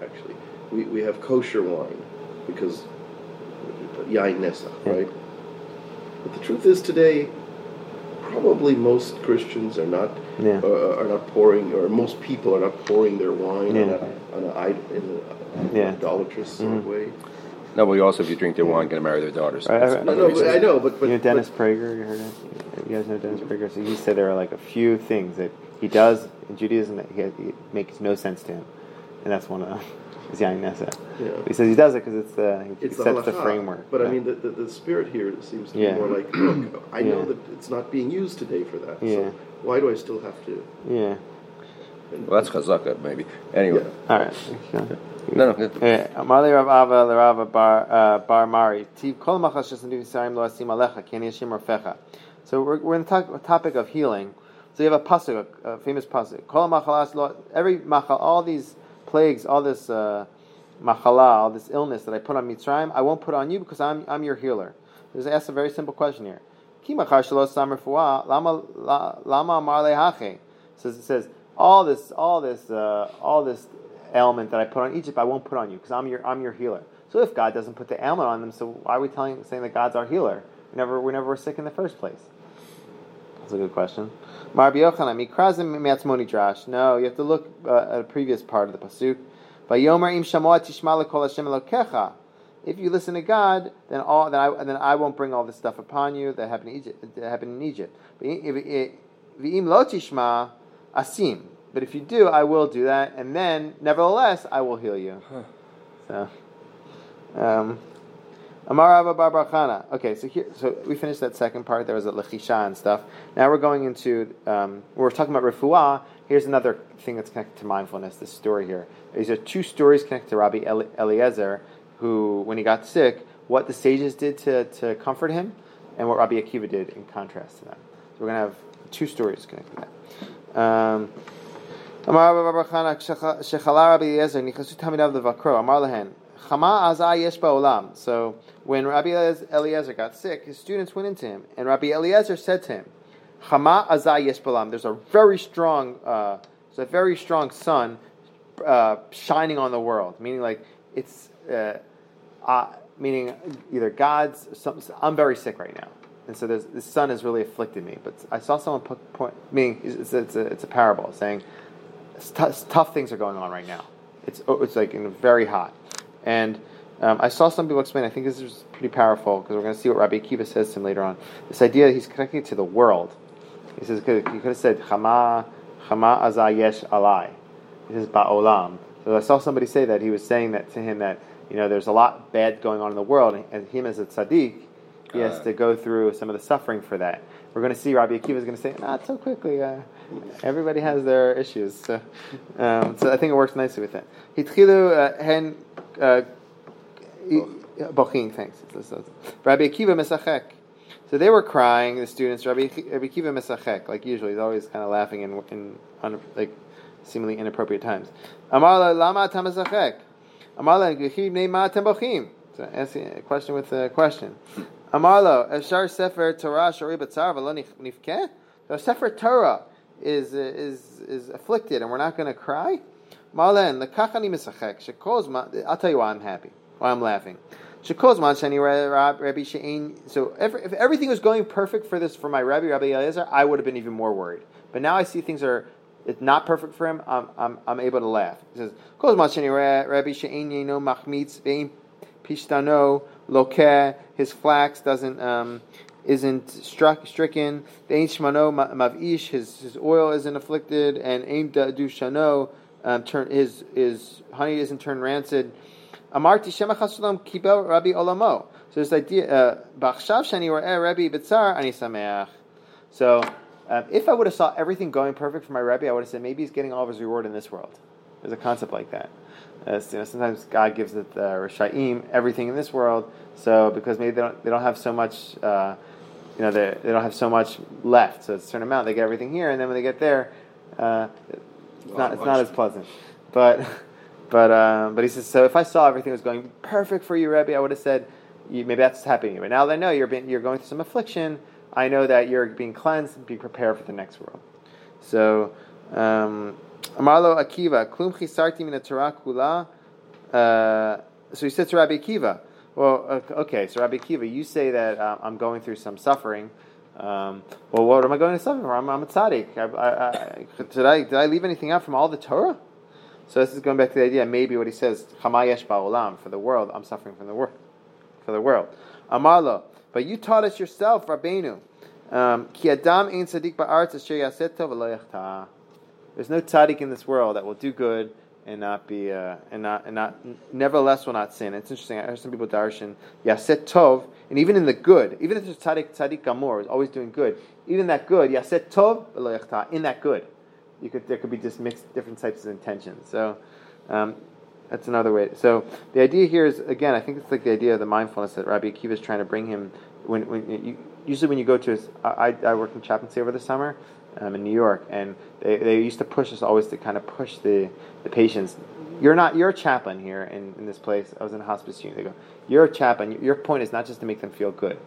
actually, we, we have kosher wine because yain nesa, Yeah. right? But the truth is today, probably most Christians are not Yeah. uh, are not pouring, or most people are not pouring their wine Yeah. on a, on a, in a Yeah. idolatrous sort of Mhm. way. No, but also if you drink their wine, going to marry their daughters. Right, That's right. No, no, but. I know, but but, you know Dennis but Prager. You heard it? You guys know Dennis Prager? So he said there are like a few things that he does in Judaism that he, he makes no sense to him, and that's one of them. Is yain nesa. Yeah. He says he does it because it's the he it's sets the halakha. framework. But I mean, the, the, the spirit here seems to Yeah. be more like, look, I know that it's not being used today for that. Yeah. So why do I still have to? yeah. Well, that's chazaka, maybe. Anyway. Yeah. All right. No, no. Amar Rav Ava l'Rava bar uh, bar Mari. Tiv kol machal shesandu yisayim lo asim alecha ken yashim rafecha. So we're, we're in the to- topic of healing. So you have a pasuk, a, a famous pasuk. Kol machalas lo every machal, all these plagues, all this uh, machala, all this illness that I put on Mitzrayim, I won't put on you because I'm I'm your healer. There's asked a very simple question here. Lehache. Says it says all this all this uh, all this ailment that I put on Egypt, I won't put on you because I'm your I'm your healer. So if God doesn't put the ailment on them, so why are we telling saying that God's our healer? We never we never were sick in the first place. That's a good question. Marbi Yochanan, mikrazim me'atzmoni drash. No, you have to look uh, at a previous part of the pasuk. Vayomer im tishma Hashem Elokecha. If you listen to God, then all then I then I won't bring all this stuff upon you that happened in Egypt. That happened in Egypt. But if v'im lo tishma asim. But if you do, I will do that, and then nevertheless I will heal you. So, um, Amar Abba Bar Bar Okay, so here, so we finished that second part. There was a lechisha and stuff. Now we're going into um, we're talking about refuah. Here's another thing that's connected to mindfulness. This story here. These are two stories connected to Rabbi Eli- Eliezer, who, when he got sick, what the sages did to, to comfort him, and what Rabbi Akiva did in contrast to them. So we're gonna have two stories connected to that. Um, Amar Rabbi Bar Chana, Shechala Rabbi Eliezer, Nichasu Tamidav Levakro, Amar Lehen, Chama Azai Yesh Ba'olam. So when Rabbi Eliezer got sick, his students went into him, and Rabbi Eliezer said to him, Chama Azai Yesh Ba'olam. There's a very strong, uh, a very strong sun uh, shining on the world, meaning like it's, uh, uh, meaning either God's. Some, I'm very sick right now, and so the sun has really afflicted me. But I saw someone put point, meaning it's, it's, a, it's a parable saying t- tough things are going on right now. It's it's like very hot, and um, I saw some people explain. I think this is pretty powerful because we're going to see what Rabbi Akiva says to him later on. This idea that he's connecting it to the world. He says he could have said Chama Chama Azayesh Alai. He says Ba'olam. So I saw somebody say that he was saying that to him that you know there's a lot bad going on in the world, and him as a tzaddik, he has to go through some of the suffering for that. We're going to see Rabbi Akiva is going to say, not so quickly. Uh, everybody has their issues. So, um, so I think it works nicely with that. Hitchilu uh, hen uh, bochin. Thanks. Rabbi Akiva mesachek. So they were crying. The students. Rabbi Rabbi Akiva mesachek. Like usually, he's always kind of laughing in in like seemingly inappropriate times. Amar la lama tam mesachek. Amar la gechi bnei ma atem bochim. So asking a question with a question. Amar lo, Eshar Sefer Torah Shari Batzar V'lo Nifkeh? So Sefer Torah is is is afflicted and we're not going to cry? Malen lekachani misachek shekozman. I'll tell you why I'm happy. Why I'm laughing. Shekozman shani Rabbi Shein. So if, if everything was going perfect for this for my Rabbi Rabbi Eliezer, I would have been even more worried. But now I see things are it's not perfect for him. I'm I'm, I'm able to laugh. He says Kozman shani Rabbi Shein yeno machmitz vein pishtano lokeh. His flax doesn't. Um, isn't struck, stricken. The ain't shmano mavish, his his oil isn't afflicted, and ain't dushano, um, turn his his honey isn't turned rancid. Amarti shemach hasulam kibel Rabbi Olamo. So this idea, uh, bachshav shani or Rabbi bitzar ani sameach. So um, if I would have saw everything going perfect for my Rabbi, I would have said maybe he's getting all of his reward in this world. There's a concept like that. You know, sometimes God gives the uh, Rishaim everything in this world, so because maybe they don't they don't have so much. Uh, you know, they, they don't have so much left, so it's a certain amount. They get everything here, and then when they get there, uh, it's not it's not as pleasant. But but um, but he says so. If I saw everything was going perfect for you, Rebbe, I would have said maybe that's happening. But now that I know you're being, you're going through some affliction, I know that you're being cleansed and be prepared for the next world. So. Um, Amarlo Akiva, Klum Chisarti min Torah Kula. Uh, so he said to Rabbi Akiva, well, okay, so Rabbi Akiva, you say that uh, I'm going through some suffering. Um, well, what am I going to suffer from? I'm, a tzaddik. I, I, I, did, I, did I leave anything out from all the Torah? So this is going back to the idea, maybe what he says, Chamayesh ba'olam, for the world, I'm suffering from the world. For the world. Amarlo, but you taught us yourself, Rabbeinu. Um, Ki adam ein tzaddik ba'aretz asher yaset tov There's no tzaddik in this world that will do good and not be uh, and not and not nevertheless will not sin. It's interesting. I heard some people darshan yaset tov, and even in the good, even if there's tzaddik tzaddik gamor is always doing good, even that good yaset tov in that good, you could there could be just mixed different types of intentions. So. Um, that's another way. So the idea here is again, I think it's like the idea of the mindfulness that Rabbi Akiva is trying to bring him. When, when you, usually when you go to, his, I, I worked in chaplaincy over the summer, um, in New York, and they, they used to push us always to kind of push the, the patients. You're not you're a chaplain here in, in this place. I was in a hospice unit. They go, you're a chaplain. Your point is not just to make them feel good.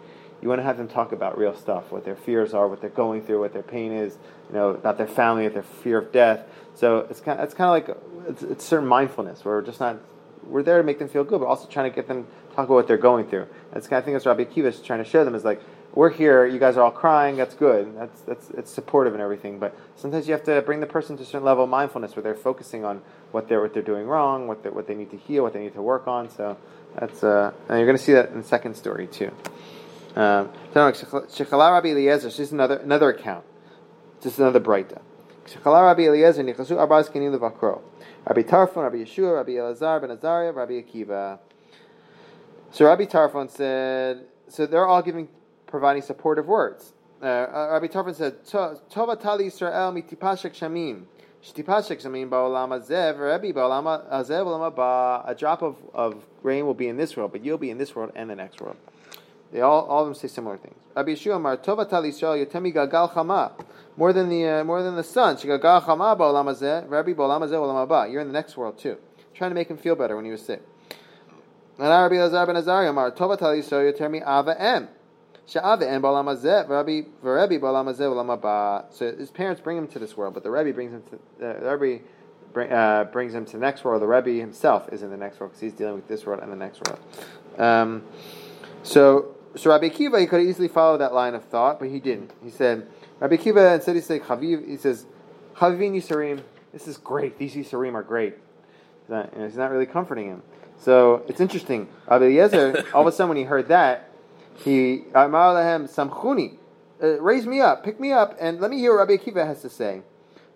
You want to have them talk about real stuff, what their fears are, what they're going through, what their pain is, you know, about their family, their fear of death. So it's kind of, it's kind of like it's, it's certain mindfulness. We're just not we're there to make them feel good, but also trying to get them talk about what they're going through. That's kind of thing that's Rabbi Akiva is trying to show them is like we're here, you guys are all crying, that's good. That's that's it's supportive and everything. But sometimes you have to bring the person to a certain level of mindfulness where they're focusing on what they're what they're doing wrong, what they what they need to heal, what they need to work on. So that's uh, and you're going to see that in the second story too. Um, Shechala Rabbi Eliezer. Is another another account. Is another brayta. Shechala Rabbi Eliezer nichasu arba'as kenim levakro. Rabbi Tarfon, Rabbi Yeshua, Rabbi Elazar ben Azariah, Rabbi Akiva. So Rabbi Tarfon said, so they're all giving providing supportive words. Uh, uh Rabbi Tarfon said, Tova tali Yisrael mitipashek shamim. Shtipashek shamim ba'olam azev, Rabbi ba'olam azev olam ba. A drop of, of rain will be in this world, but you'll be in this world and the next world. They all, all of them say similar things. Rabbi Yeshua Amar, Tova tali Yisrael yotemi gagal chama. More than the uh, more than the sun. Shigagal chama ba'olam azeh, Rabbi ba'olam azev olam ba. You're in the next world too. Trying to make him feel better when he was sick. And Rabbi Lazar ben Azariah Amar, Tova tali Yisrael yotemi ava em. So his parents bring him to this world, but the Rebbe brings him to uh, the Rebbe bring, uh, brings him to the next world. The Rebbe himself is in the next world because he's dealing with this world and the next world. Um, so, so Rabbi Akiva he could easily follow that line of thought, but he didn't. He said Rabbi Akiva instead he said Chaviv. He says Chavivin Yisarim. This is great. These Yisarim are great. He's not, you know, he's not really comforting him. So it's interesting. Rabbi all of a sudden when he heard that, he Amar Lahem Samchuni, uh, raise me up, pick me up, and let me hear what Rabbi Akiva has to say.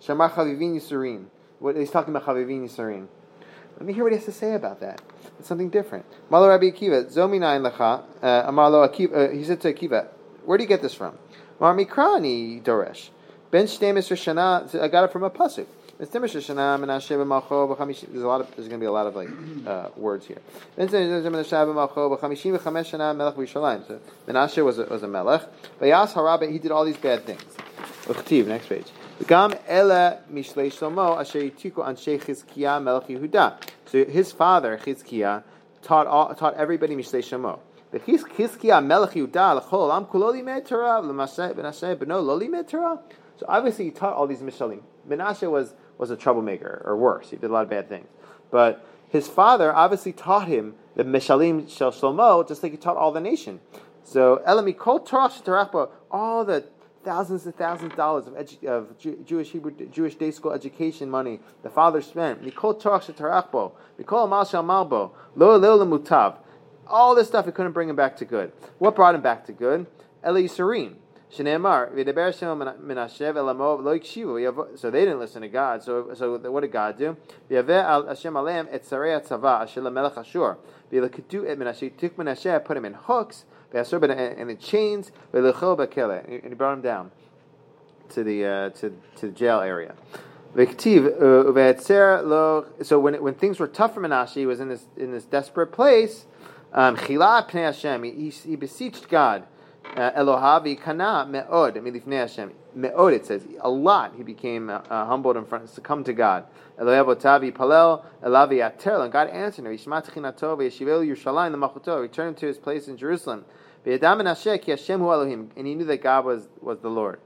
Shamar Chavivin Yisurin. What he's talking about Chavivin Yisurin. Let me hear what he has to say about that. It's something different. Malo Rabbi Akiva, Zominayin Lecha, uh, Amar Akiva, uh, he said to Akiva, where do you get this from? Mar Mikrani Doresh. Ben Shtemis Shana, I got it from a pasuk. There's a lot of there's going to be a lot of like uh, words here. So Menashe was a, was a melech. But Yas Harabe he did all these bad things. Next page. So his father Chizkiah taught all, taught everybody Mishlei Shlomo. So obviously he taught all these Mishalim. Menashe was, was a troublemaker, or worse, he did a lot of bad things. But his father obviously taught him the Mishalim Shel Shlomo, just like he taught all the nation. So Elami Kol Torah all the thousands and thousands of dollars of, edu- of Jew- Jewish Hebrew Jewish day school education money the father spent. Mikol Torah Shetarachbo, Mikol Amal Shel Malbo, Lo Lo Mutav. All this stuff, he couldn't bring him back to good. What brought him back to good? Eli Yisurim. So they didn't listen to God. So, so what did God do? Took put him in hooks, and in chains. And he brought him down to the uh, to to the jail area. So when when things were tough for Menashe, he was in this in this desperate place. Um. He, he, he beseeched God. Uh, Elohavi kana me'od milifnei Hashem. Me'od it says a lot. He became uh, uh, humbled in front, succumbed to God. Elohev otavi palel elavi ater. And God answered him. Yishmat chinato v'yeshivelu Yerushalayim l'machuto. Returned to his place in Jerusalem. V'yadam Menashe ki Hashem hu Elohim. And he knew that God was was the Lord.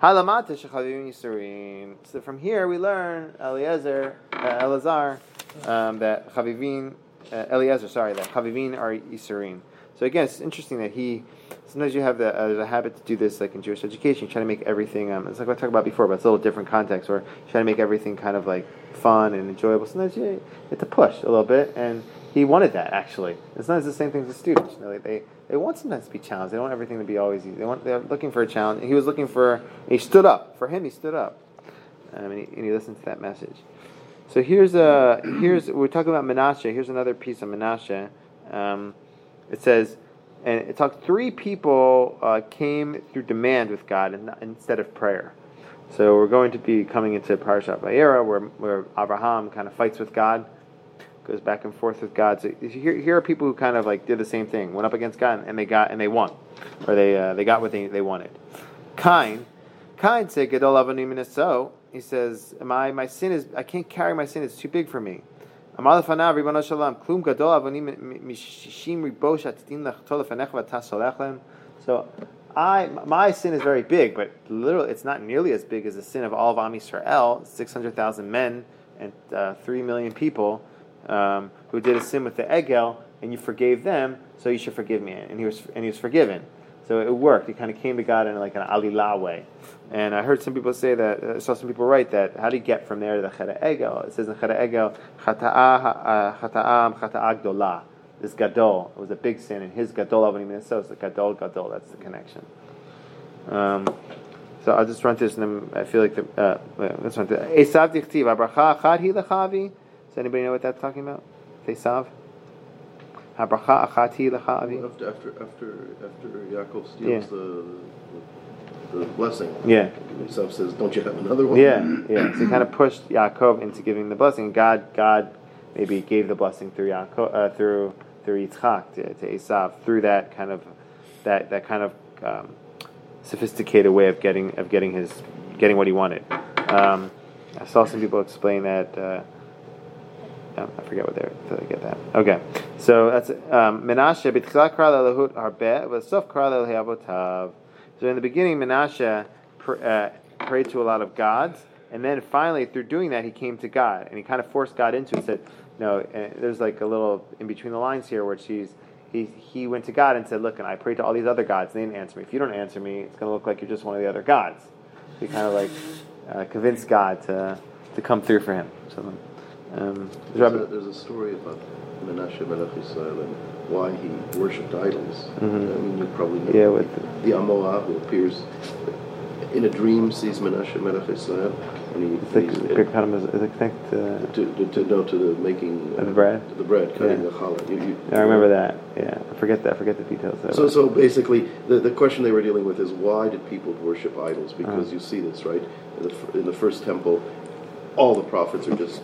Halamata shechavim yisurim. So from here we learn Eliezer, uh, Elazar, um, that chavivin, uh, Eliezer, sorry, that chavivin are yisurim. So again, it's interesting that he. Sometimes you have the, uh, habit to do this, like in Jewish education. You try to make everything. Um, it's like I talked about before, but it's a little different context. You try to make everything kind of like fun and enjoyable. Sometimes you have to push a little bit, and he wanted that actually. It's not the same thing as students. You know, they they want sometimes to be challenged. They don't want everything to be always easy. They want they're looking for a challenge. He was looking for. He stood up for him. He stood up, um, and, he, and he listened to that message. So here's a here's we're talking about Menashe. Here's another piece of Menashe. Um, it says, and it talks three people uh, came through demand with God instead of prayer. So we're going to be coming into Parashat Vayera, where where Abraham kind of fights with God, goes back and forth with God. So here, here are people who kind of like did the same thing, went up against God, and they got and they won, or they uh, they got what they, they wanted. Kain, Kain said, "Gadol avonim so." He says, "My my sin is I can't carry my sin; it's too big for me." So, I my sin is very big, but literally it's not nearly as big as the sin of all of Am Yisrael, six hundred thousand men and uh, three million people um, who did a sin with the egel, and you forgave them, so you should forgive me. And he was and he was forgiven. So it worked. He kind of came to God in like an alila way. And I heard some people say that, I saw some people write that, how do you get from there to the Cheta Egel? It says in Cheta Egel, Chata'am Chata'a Gdolah. This Gadol it was a big sin, and his Gadol Avonim so it's the Gadol Gadol. That's the connection. Um, so I'll just run this, and I feel like the uh, let's run through. Esav dichtiv abracha achad hi lechavi. Does anybody know what that's talking about? Esav. Habracha achad hi lechavi. After after after after Yaakov steals Yeah. the, the the blessing, Yeah. Esav says, "Don't you have another one?" Yeah, yeah. So he kind of pushed Yaakov into giving the blessing. God, God, maybe gave the blessing through Yaakov, uh, through through Yitzchak to, to Esav, through that kind of that that kind of um, sophisticated way of getting of getting his getting what he wanted. Um, I saw some people explain that. Uh, um, I forget what they're to get that. Okay, so that's um, Menashe b'tchila kra lelahut harbeh v'sof kra lelheavotav. So in the beginning, Menashe pr- uh, prayed to a lot of gods, and then finally, through doing that, he came to God, and he kind of forced God into it. Said, "No." And there's like a little in between the lines here where she's he he went to God and said, "Look, and I prayed to all these other gods, and they didn't answer me. If you don't answer me, it's going to look like you're just one of the other gods." He kind of like uh, convinced God to to come through for him. So. Um, There's a, there's a story about Menashe Melech Israel and why he worshipped idols. I mean, you probably know. Mm-hmm. Yeah, with the Amora who appears in a dream sees Menashe Melech Israel and he, It's like, he's, it's kind of, it's uh, to, to, to know to the making Of the bread? to the bread cutting Yeah. the challah. You, you, I remember that. Yeah, I forget that. I forget the details. So, it. so basically, the, the question they were dealing with is why did people worship idols? Because Uh-huh. you see this, right? In the, in the first temple, all the prophets are just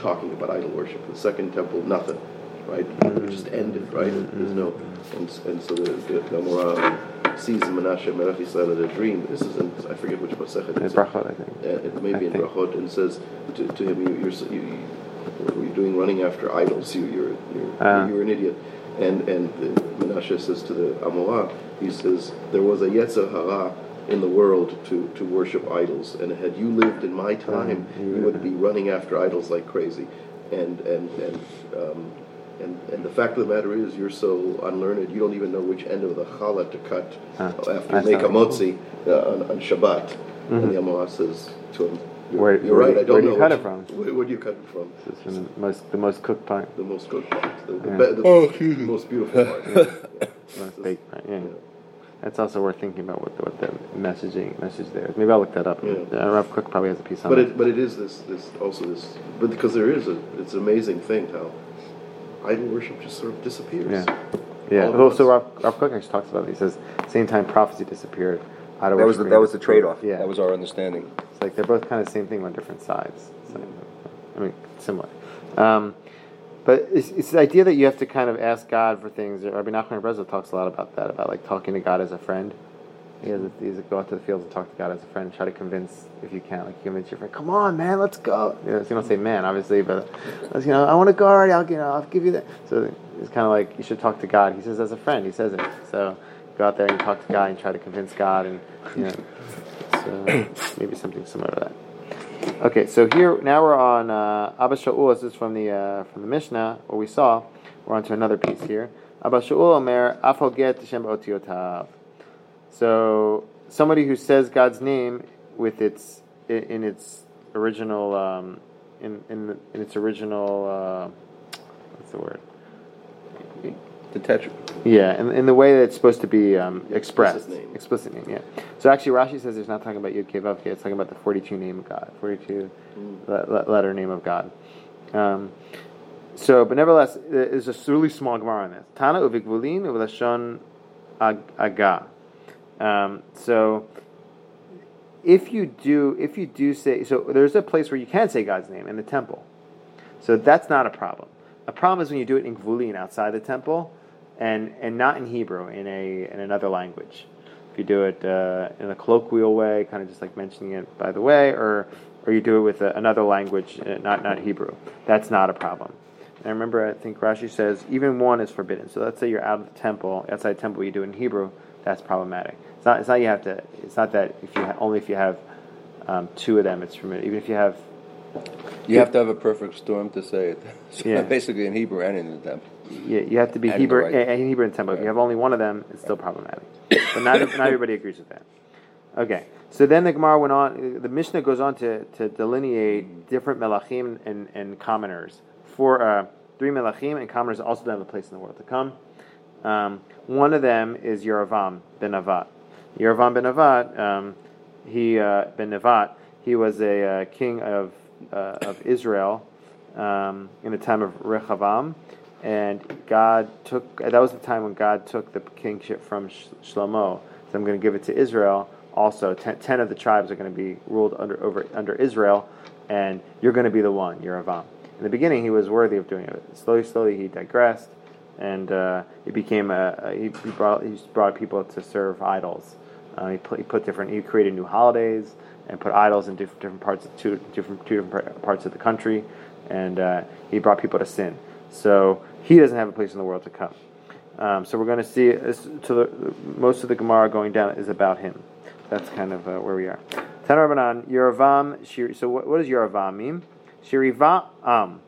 talking about idol worship. The second temple, nothing, right? Mm-hmm. It just ended, right? There's no, and, and so the, the, the Gamora sees Menashe Melech Israel in a dream. This is in, I forget which Masechet it's Brachot, I think. uh, it may be in. Brachot, and says to, to him, you, you're, you, you, what are you doing running after idols? You, you're, you're, Ah. you're an idiot. And, and the, Menashe says to the Amora, he says, there was a Yetzer Hara in the world to, to worship idols. And had you lived in my time, you would be running after idols like crazy. And and and um, and, and the fact of the matter is, you're so unlearned, you don't even know which end of the challah to cut Huh. after you make a not- motzi uh, on, on Shabbat. And the Amah says to him, "You're, Where- you're where right. do- I don't where do you know cut it from?" Where, where do you cut it from? This is the most the most cooked part, The most cooked part, the, the, Yeah. be- the, Oh, most beautiful part. Yeah. most baked part. Yeah. That's also worth thinking about what the, what the messaging message there is. Maybe I'll look that up. Yeah. Uh, Rav Kook probably has a piece on But it. it, but it is this, this also this, but because there is a, it's an amazing thing how idol worship just sort of disappears. Yeah. Yeah. All at Also, once. Rav, Rav Kook actually talks about it. He says, same time prophecy disappeared. idol That was the, that was the trade-off. Yeah. That was our understanding. It's like they're both kind of the same thing on different sides. So, I mean, similar. Um, but it's, it's the idea that you have to kind of ask God for things. Rabbi Nachman Brezel talks a lot about that, about like talking to God as a friend. He has a, he's a go out to the fields and talk to God as a friend try to convince, if you can, like convince your friend, come on, man, let's go. You, know, so you don't say man, obviously, but you know, I want to go already. I'll, you know, I'll give you that. So it's kind of like you should talk to God. He says as a friend. He says it. So go out there and talk to God and try to convince God, and you know, so maybe something similar to that. Okay, so here now we're on uh, Abba Shaul. This is from the uh, from the Mishnah, what we saw. We're on to another piece here. Abba Shaul Omer Afoget Shem Otiotav. So somebody who says God's name with its in, in its original um, in, in in its original uh, what's the word? The tetra. Yeah, in, in the way that it's supposed to be um, expressed. Explicit name. Explicit name, yeah. So actually, Rashi says it's not talking about Yud Kei Vav Kei, it's talking about the 42 name of God, 42 le- le- letter name of God. Um, so, but nevertheless, there's a really small Gemara on this. Tana uvikvulin uvlashon ag- aga. Um, so, if you do, if you do say, so there's a place where you can say God's name in the temple. So that's not a problem. A problem is when you do it in Gvulin outside the temple, and and not in Hebrew in a in another language. If you do it uh, in a colloquial way, kind of just like mentioning it by the way, or or you do it with a, another language, uh, not not Hebrew, that's not a problem. And I remember, I think Rashi says even one is forbidden. So let's say you're out of the temple, outside the temple, you do it in Hebrew, that's problematic. It's not. It's not you have to. It's not that if you ha- only if you have um, two of them, it's permitted. Even if you have You have to have a perfect storm to say it. So Yeah. Basically in Hebrew and in the temple. Yeah, you have to be Hebrew right- and Hebrew and tempo. If you have only one of them, it's still problematic. But not, not everybody agrees with that. Okay, so then the Gemara went on. The Mishnah goes on to, to delineate different melachim and, and commoners. For uh, three melachim and commoners also don't have a place in the world to come. Um, one of them is Yeravam ben Navat. Yeravam ben Navat, um, he uh, ben he was a uh, king of uh, of Israel um, in the time of Rechavam, and God took. That was the time when God took the kingship from Sh- Shlomo. So I'm going to give it to Israel. Also, ten, ten of the tribes are going to be ruled under over under Israel, and you're going to be the one, You're Yeravam. In the beginning, he was worthy of doing it. Slowly, slowly, he digressed, and uh, he became a. a he, he brought he brought people to serve idols. Uh, he, put, he put different. He created new holidays and put idols in different, different parts of two different two different parts of the country, and uh, he brought people to sin. So he doesn't have a place in the world to come. Um, so we're going to see to the, most of the Gemara going down is about him. That's kind of uh, where we are. Tanar Rabbanan, Yeravam. Shir, so what, does Yeravam mean? Shiriva am.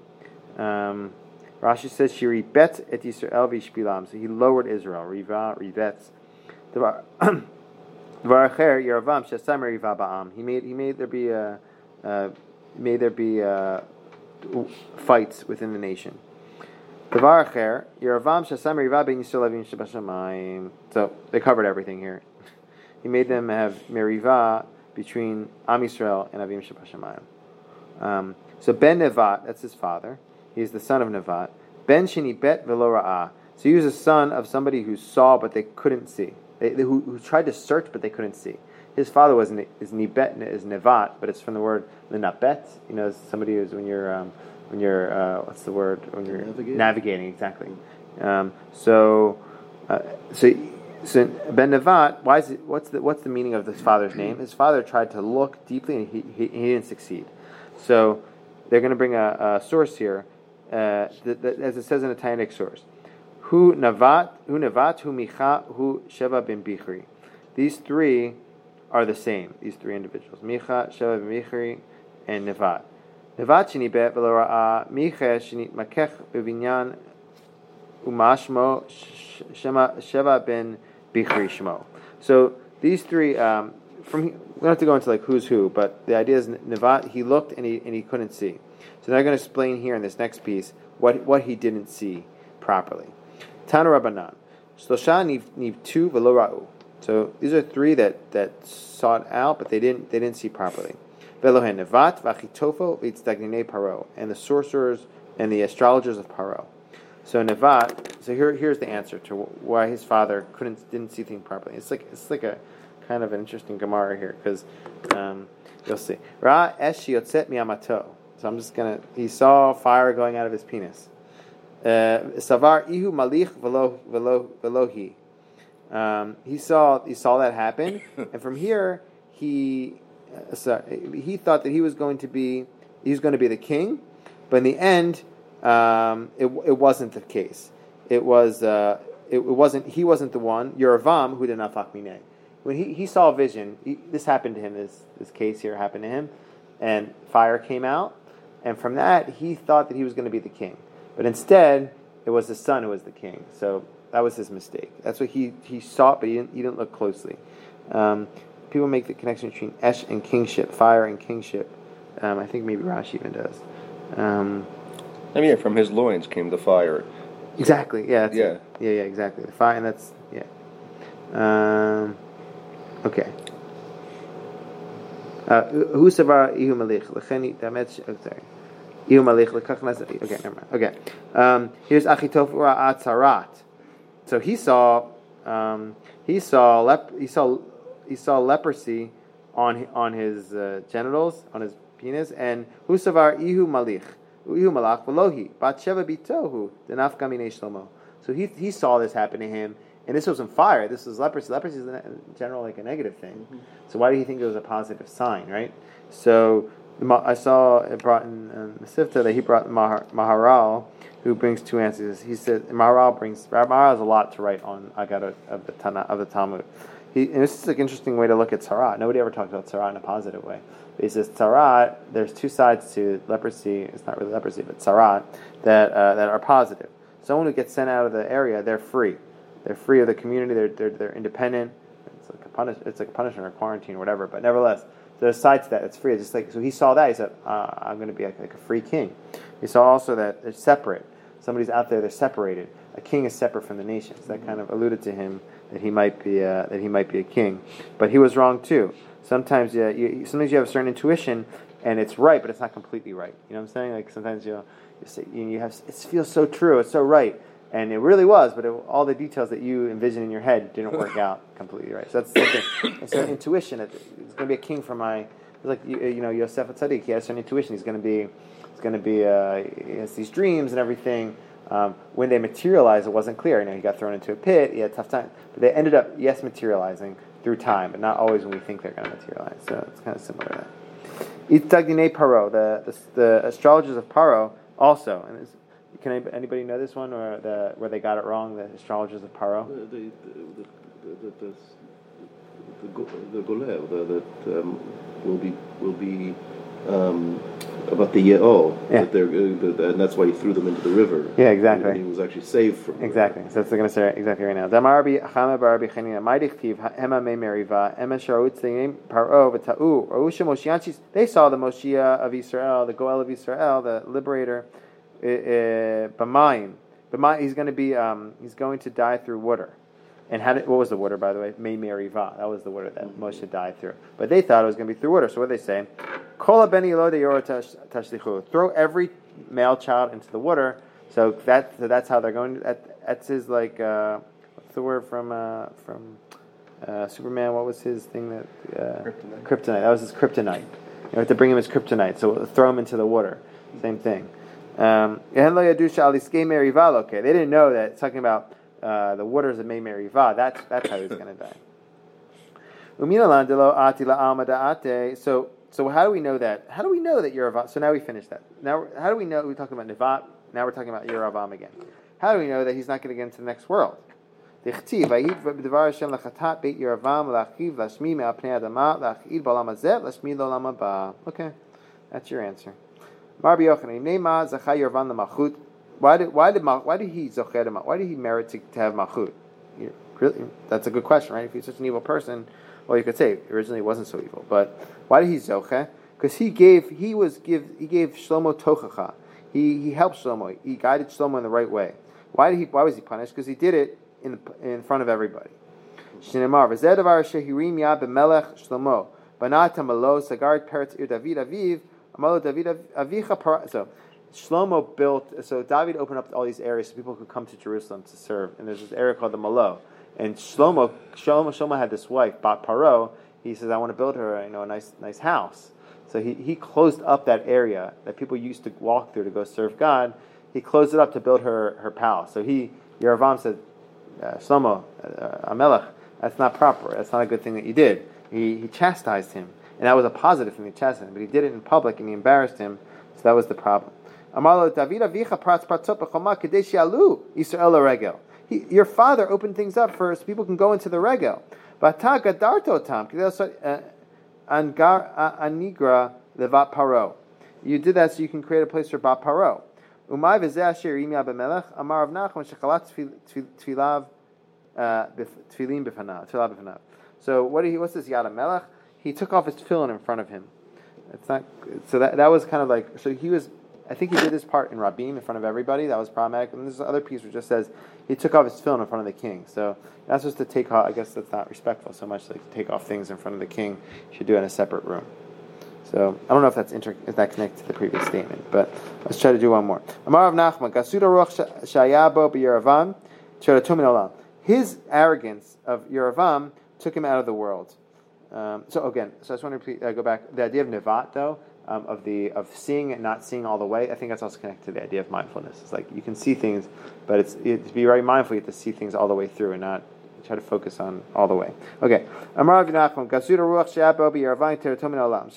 Um, Rashi says Shiri bet et Yisrael v'ishpilam. So he lowered Israel. Riva ribetz. Dvar acher Yeravam shesam riva ba'am. He made he made there be a uh, made there be uh, fights within the nation. So they covered everything here. He made them have meriva between Am Yisrael and Avim shebashamayim. Um, so Ben Nevat, that's his father. He's the son of Nevat. Ben Shini Bet Velo Ra'ah. So he was a son of somebody who saw but they couldn't see. They, they- who, who tried to search but they couldn't see. His father was is Nibet is Nevat, but it's from the word Lenabet. You know, somebody who's when you're um, when you're uh, what's the word when you're Navigating. navigating exactly. Um, so uh, so so Ben Nevat. Why is it? What's the what's the meaning of this father's name? His father tried to look deeply and he, he, he didn't succeed. So they're going to bring a, a source here, uh, th- th- as it says in a Tainik source. who Navat, who Navat, who Micha, who Sheva ben Bichri. These three are the same. These three individuals: Micha, Sheva, Michri, and Nevat. Bet v'lo ra'a Micha sheni makech b'vinyan umashmo sh- shema ben Bichri shmo. So these three, um, from we don't have to go into like who's who, but the idea is Nevat. He looked and he and he couldn't see. So they're going to explain here in this next piece what what he didn't see properly. Tana Rabbanan. Shlosha tu v'lo ra'u. So these are three that, that sought out, but they didn't they didn't see properly. Velohen nevat v'achitofo v'itzdagninei paro, and the sorcerers and the astrologers of paro. So nevat. So here here's the answer to why his father couldn't didn't see things properly. It's like it's like a kind of an interesting gemara here because um, you'll see. Ra esh yotzet miyamato. So I'm just gonna. He saw fire going out of his penis. Uh, Savar ihu malich velo velo velohi. Um, he saw he saw that happen, and from here he uh, so, he thought that he was going to be he was going to be the king, but in the end, um, it it wasn't the case. It was uh, it, it wasn't he wasn't the one. Yeravam who did not fuck me When he, he saw a vision, he, this happened to him. This this case here happened to him, and fire came out, and from that he thought that he was going to be the king, but instead it was his son who was the king. So that was his mistake. That's what he, he saw, but he didn't, he didn't look closely. Um, people make the connection between Esh and kingship, fire and kingship. Um, I think maybe Rashi even does. Um, I mean, from his loins came the fire. exactly. Yeah. Yeah. it. Yeah. Yeah. Exactly. The fire, and that's yeah. Um, okay. Uh, Hu savar ihu malich lecheni damet. Oh, sorry. Ihu malich lekach nas- Okay. Never mind. Okay. Um, here's Achitophel ra'at sarat. So he saw, um, he saw lep- he saw, he saw leprosy on on his uh, genitals, on his penis, and husavar ihu malich, ihu malach velohi bat sheva bitohu denaf gamine shlomo. So he he saw this happen to him, and this wasn't fire. This was leprosy. Leprosy is in general like a negative thing. So why do you think it was a positive sign, right? So I saw it brought in um, the Sifta that he brought Mahar, Maharal, who brings two answers. He said Maharal brings Maharal has a lot to write on Agada of the Tana, of the Talmud. He, and this is an interesting way to look at tzara. Nobody ever talks about tzara in a positive way. But he says tzara. There's two sides to leprosy. It's not really leprosy, but tzara that uh, that are positive. Someone who gets sent out of the area, they're free. They're free of the community. They're they're, they're independent. It's like a punish. It's like punishment or quarantine or whatever. But nevertheless, there's a side to that. It's free. It's just like so. He saw that. He said, uh, "I'm going to be like, like a free king." He saw also that they're separate. Somebody's out there. They're separated. A king is separate from the nations. That kind of alluded to him that he might be uh, that he might be a king. But he was wrong too. Sometimes yeah, you, sometimes you have a certain intuition and it's right, but it's not completely right. You know what I'm saying? Like sometimes you you, say, you, have it feels so true. It's so right. And it really was, but it, all the details that you envision in your head didn't work out completely right. So that's. It's an intuition. It's going to be a king for my. It's like you, you know Yosef Tzaddik. He has a certain intuition. He's going to be. He's going to be. Uh, he has these dreams and everything. Um, when they materialized, it wasn't clear. You know, he got thrown into a pit. He had a tough time, but they ended up yes materializing through time, but not always when we think they're going to materialize. So it's kind of similar to that. Itagdine Paro, the, the the astrologers of Paro, also. And can anybody, know this one, or the where they got it wrong? The astrologers of Paro. The, the, the, the, the, the, the, the the, that um, will be will be um, about the Ye'ol, Yeah. that uh, the, and that's why he threw them into the river. Yeah, exactly. And he was actually saved from Exactly. So that's going to say exactly right now. Damar bi chama bar bi chanina. My dichtiv me meriva. Sharut tzingim paro v'ta'u. Ra'usha Moshiachis. They saw the Moshiach of Israel, the Goel of Israel, the liberator. Uh, uh, B'mayim. B'mayim. He's going to be. Um, he's going to die through water. And how did, what was the water, by the way? May Meriva. That was the water that Moshe died through. But they thought it was going to be through water. So what did they say? Kola beni lo de yoro tash- tashlichu. Throw every male child into the water. So that so that's how they're going. That, that's his like uh, what's the word from uh, from uh, Superman? What was his thing that uh, Kryptonite. Kryptonite. That was his kryptonite. You have to bring him his kryptonite. So throw him into the water. Same thing. Um, Yehen lo yadusha aliskei meriva lo ke. they didn't know that it's talking about uh, the waters of Mei Meriva. That's that's how he's going to die. So so how do we know that? How do we know that Yeravam? So now we finish that. Now how do we know? We're talking about Nevat. Now we're talking about Yeravam again. How do we know that he's not going to get into the next world? Okay, that's your answer. Nema why did why did why did he Why did he merit to, to have Malchut? Really, that's a good question, right? If he's such an evil person, well, you could say originally he wasn't so evil, but why did he zocher? Because he gave he was give he gave Shlomo tochacha. He he helped Shlomo. He guided Shlomo in the right way. Why did he? Why was he punished? Because he did it in in front of everybody. Shneimar v'zeh shehirim yad b'melech Shlomo banat peretz ir David aviv amalo David avicha. So Shlomo built. So David opened up all these areas so people could come to Jerusalem to serve. And there's this area called the Malo. And Shlomo Shlomo Shlomo had this wife Bat Paro. He says, I want to build her, you know, a nice nice house. So he, he closed up that area that people used to walk through to go serve God. He closed it up to build her her palace. So he Yerovam said, uh, Shlomo, uh, Amelech, that's not proper. That's not a good thing that you did. He, he chastised him. And that was a positive thing to chastise him. But he did it in public and he embarrassed him. So that was the problem. Amalo David avicha pratz pratzot b'choma kadesh yalu Yisrael regel. Your father opened things up for so people can go into the regel. V'ata gadarto tam uh, uh, anigra levat paro. You did that so you can create a place for bat paro. Umay v'zeh asher yimya b'melech amar of Nachman shechalat tfil- tfil- tfilav uh, tefillin b'fanav, tefillah b'fanav. So what he? What's this Yad Melech? He took off his tefillin in front of him. It's not. So that that was kind of like. So he was. I think he did this part in Rabim in front of everybody. That was problematic. And this other piece which just says he took off his tefillin in front of the king. So that's just to take off. I guess that's not respectful so much. Like to take off things in front of the king. You should do it in a separate room. So I don't know if that's inter- if that connects to the previous statement, but let's try to do one more. Amar of Nachman, Gasuda Ruach Shayabo Cheratumin Olam. His arrogance of Yeravam took him out of the world. Um, so again, so I just want to repeat, uh, go back. The idea of nevat, though, um, of the of seeing and not seeing all the way, I think that's also connected to the idea of mindfulness. It's like you can see things, but it's to be very mindful. You have to see things all the way through and not try to focus on all the way. Okay. Amar Ruach Olam,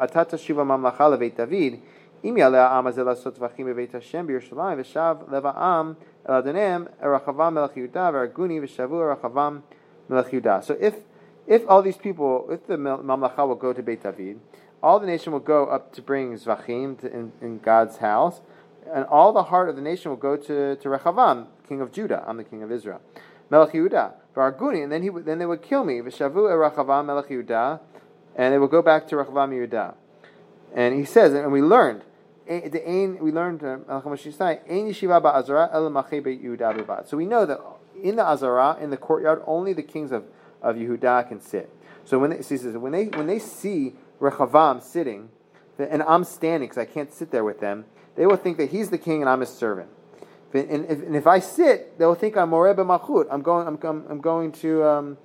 Atata Shiva Mamlacha David, Im Yaleh B'Beit Hashem B'Yerushalayim, V'shav Lev Ha'am El Adonem, Erachavam Melech Erachavam Melech. So if if all these people, if the Mamlacha will go to Beit David, all the nation will go up to bring Zvachim to, in, in God's house, and all the heart of the nation will go to, to Rechavam, king of Judah. I'm the king of Israel. Melech Yehuda, Varguni, and then he then they would kill me. V'shavu Rechavam Melech Yehuda, and they will go back to Rechavam Yehuda. And he says, and we learned, we learned uh. So we know that in the azara, in the courtyard, only the kings of, of Yehuda can sit. So when they, he says, when they when they see Rechavam sitting, and I'm standing because I can't sit there with them, they will think that he's the king and I'm his servant. And if, and if I sit, they'll think I'm Moreh Malchut. I'm going. I'm, I'm, going to um,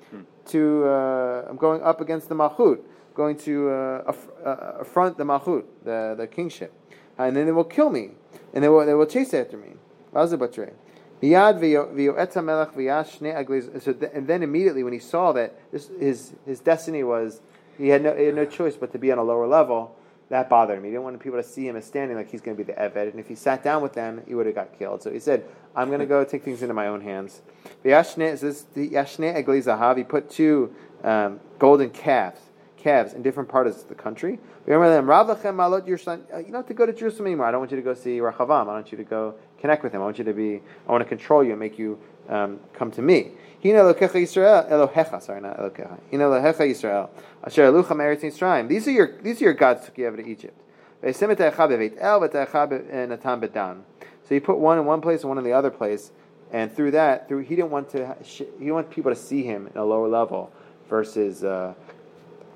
to. Uh, I'm going up against the Malchut. Going to uh, aff- uh, affront the Malchut, the the kingship, and then they will kill me, and they will they will chase after me. And then immediately when he saw that this, his his destiny was he had no he had no choice but to be on a lower level. That bothered him. He didn't want people to see him as standing like he's going to be the Eved. And if he sat down with them, he would have got killed. So he said, I'm going to go take things into my own hands. He put two um, golden calves, calves in different parts of the country. Remember. Uh, You don't have to go to Jerusalem anymore. I don't want you to go see Rachavam. I want you to go connect with him. I want you to be, I want to control you and make you um, come to me. These are your, these are your gods took you over to Egypt. Be'Dan. So he put one in one place and one in the other place, and through that, through he didn't want to, he didn't want people to see him in a lower level versus uh,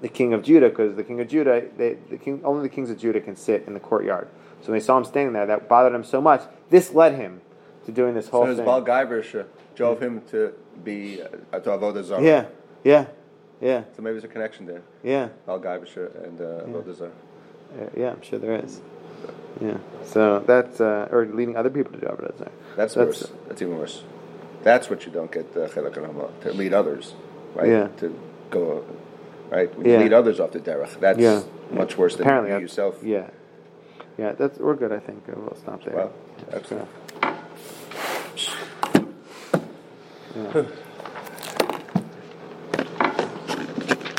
the king of Judah, because the king of Judah, they, the king, only the kings of Judah can sit in the courtyard. So when they saw him standing there, that bothered him so much. This led him to doing this whole So thing. Baal Gaibrish drove him to be uh, to avodah zarah. Yeah, yeah, yeah, So maybe there's a connection there. yeah, Baal Gaibrish and uh, avodah zarah. Uh, yeah. I'm sure there is. Yeah. So that's uh, or leading other people to do Avodah Zarah. That's, That's- worse. That's even worse. That's what you don't get uh, to lead others, right? Yeah. To go, right? When Yeah. you lead others off the derech, that's Yeah. much worse than Apparently, you yourself. Yeah, yeah. That's we're good. I think we'll stop there. Well. So- Yeah.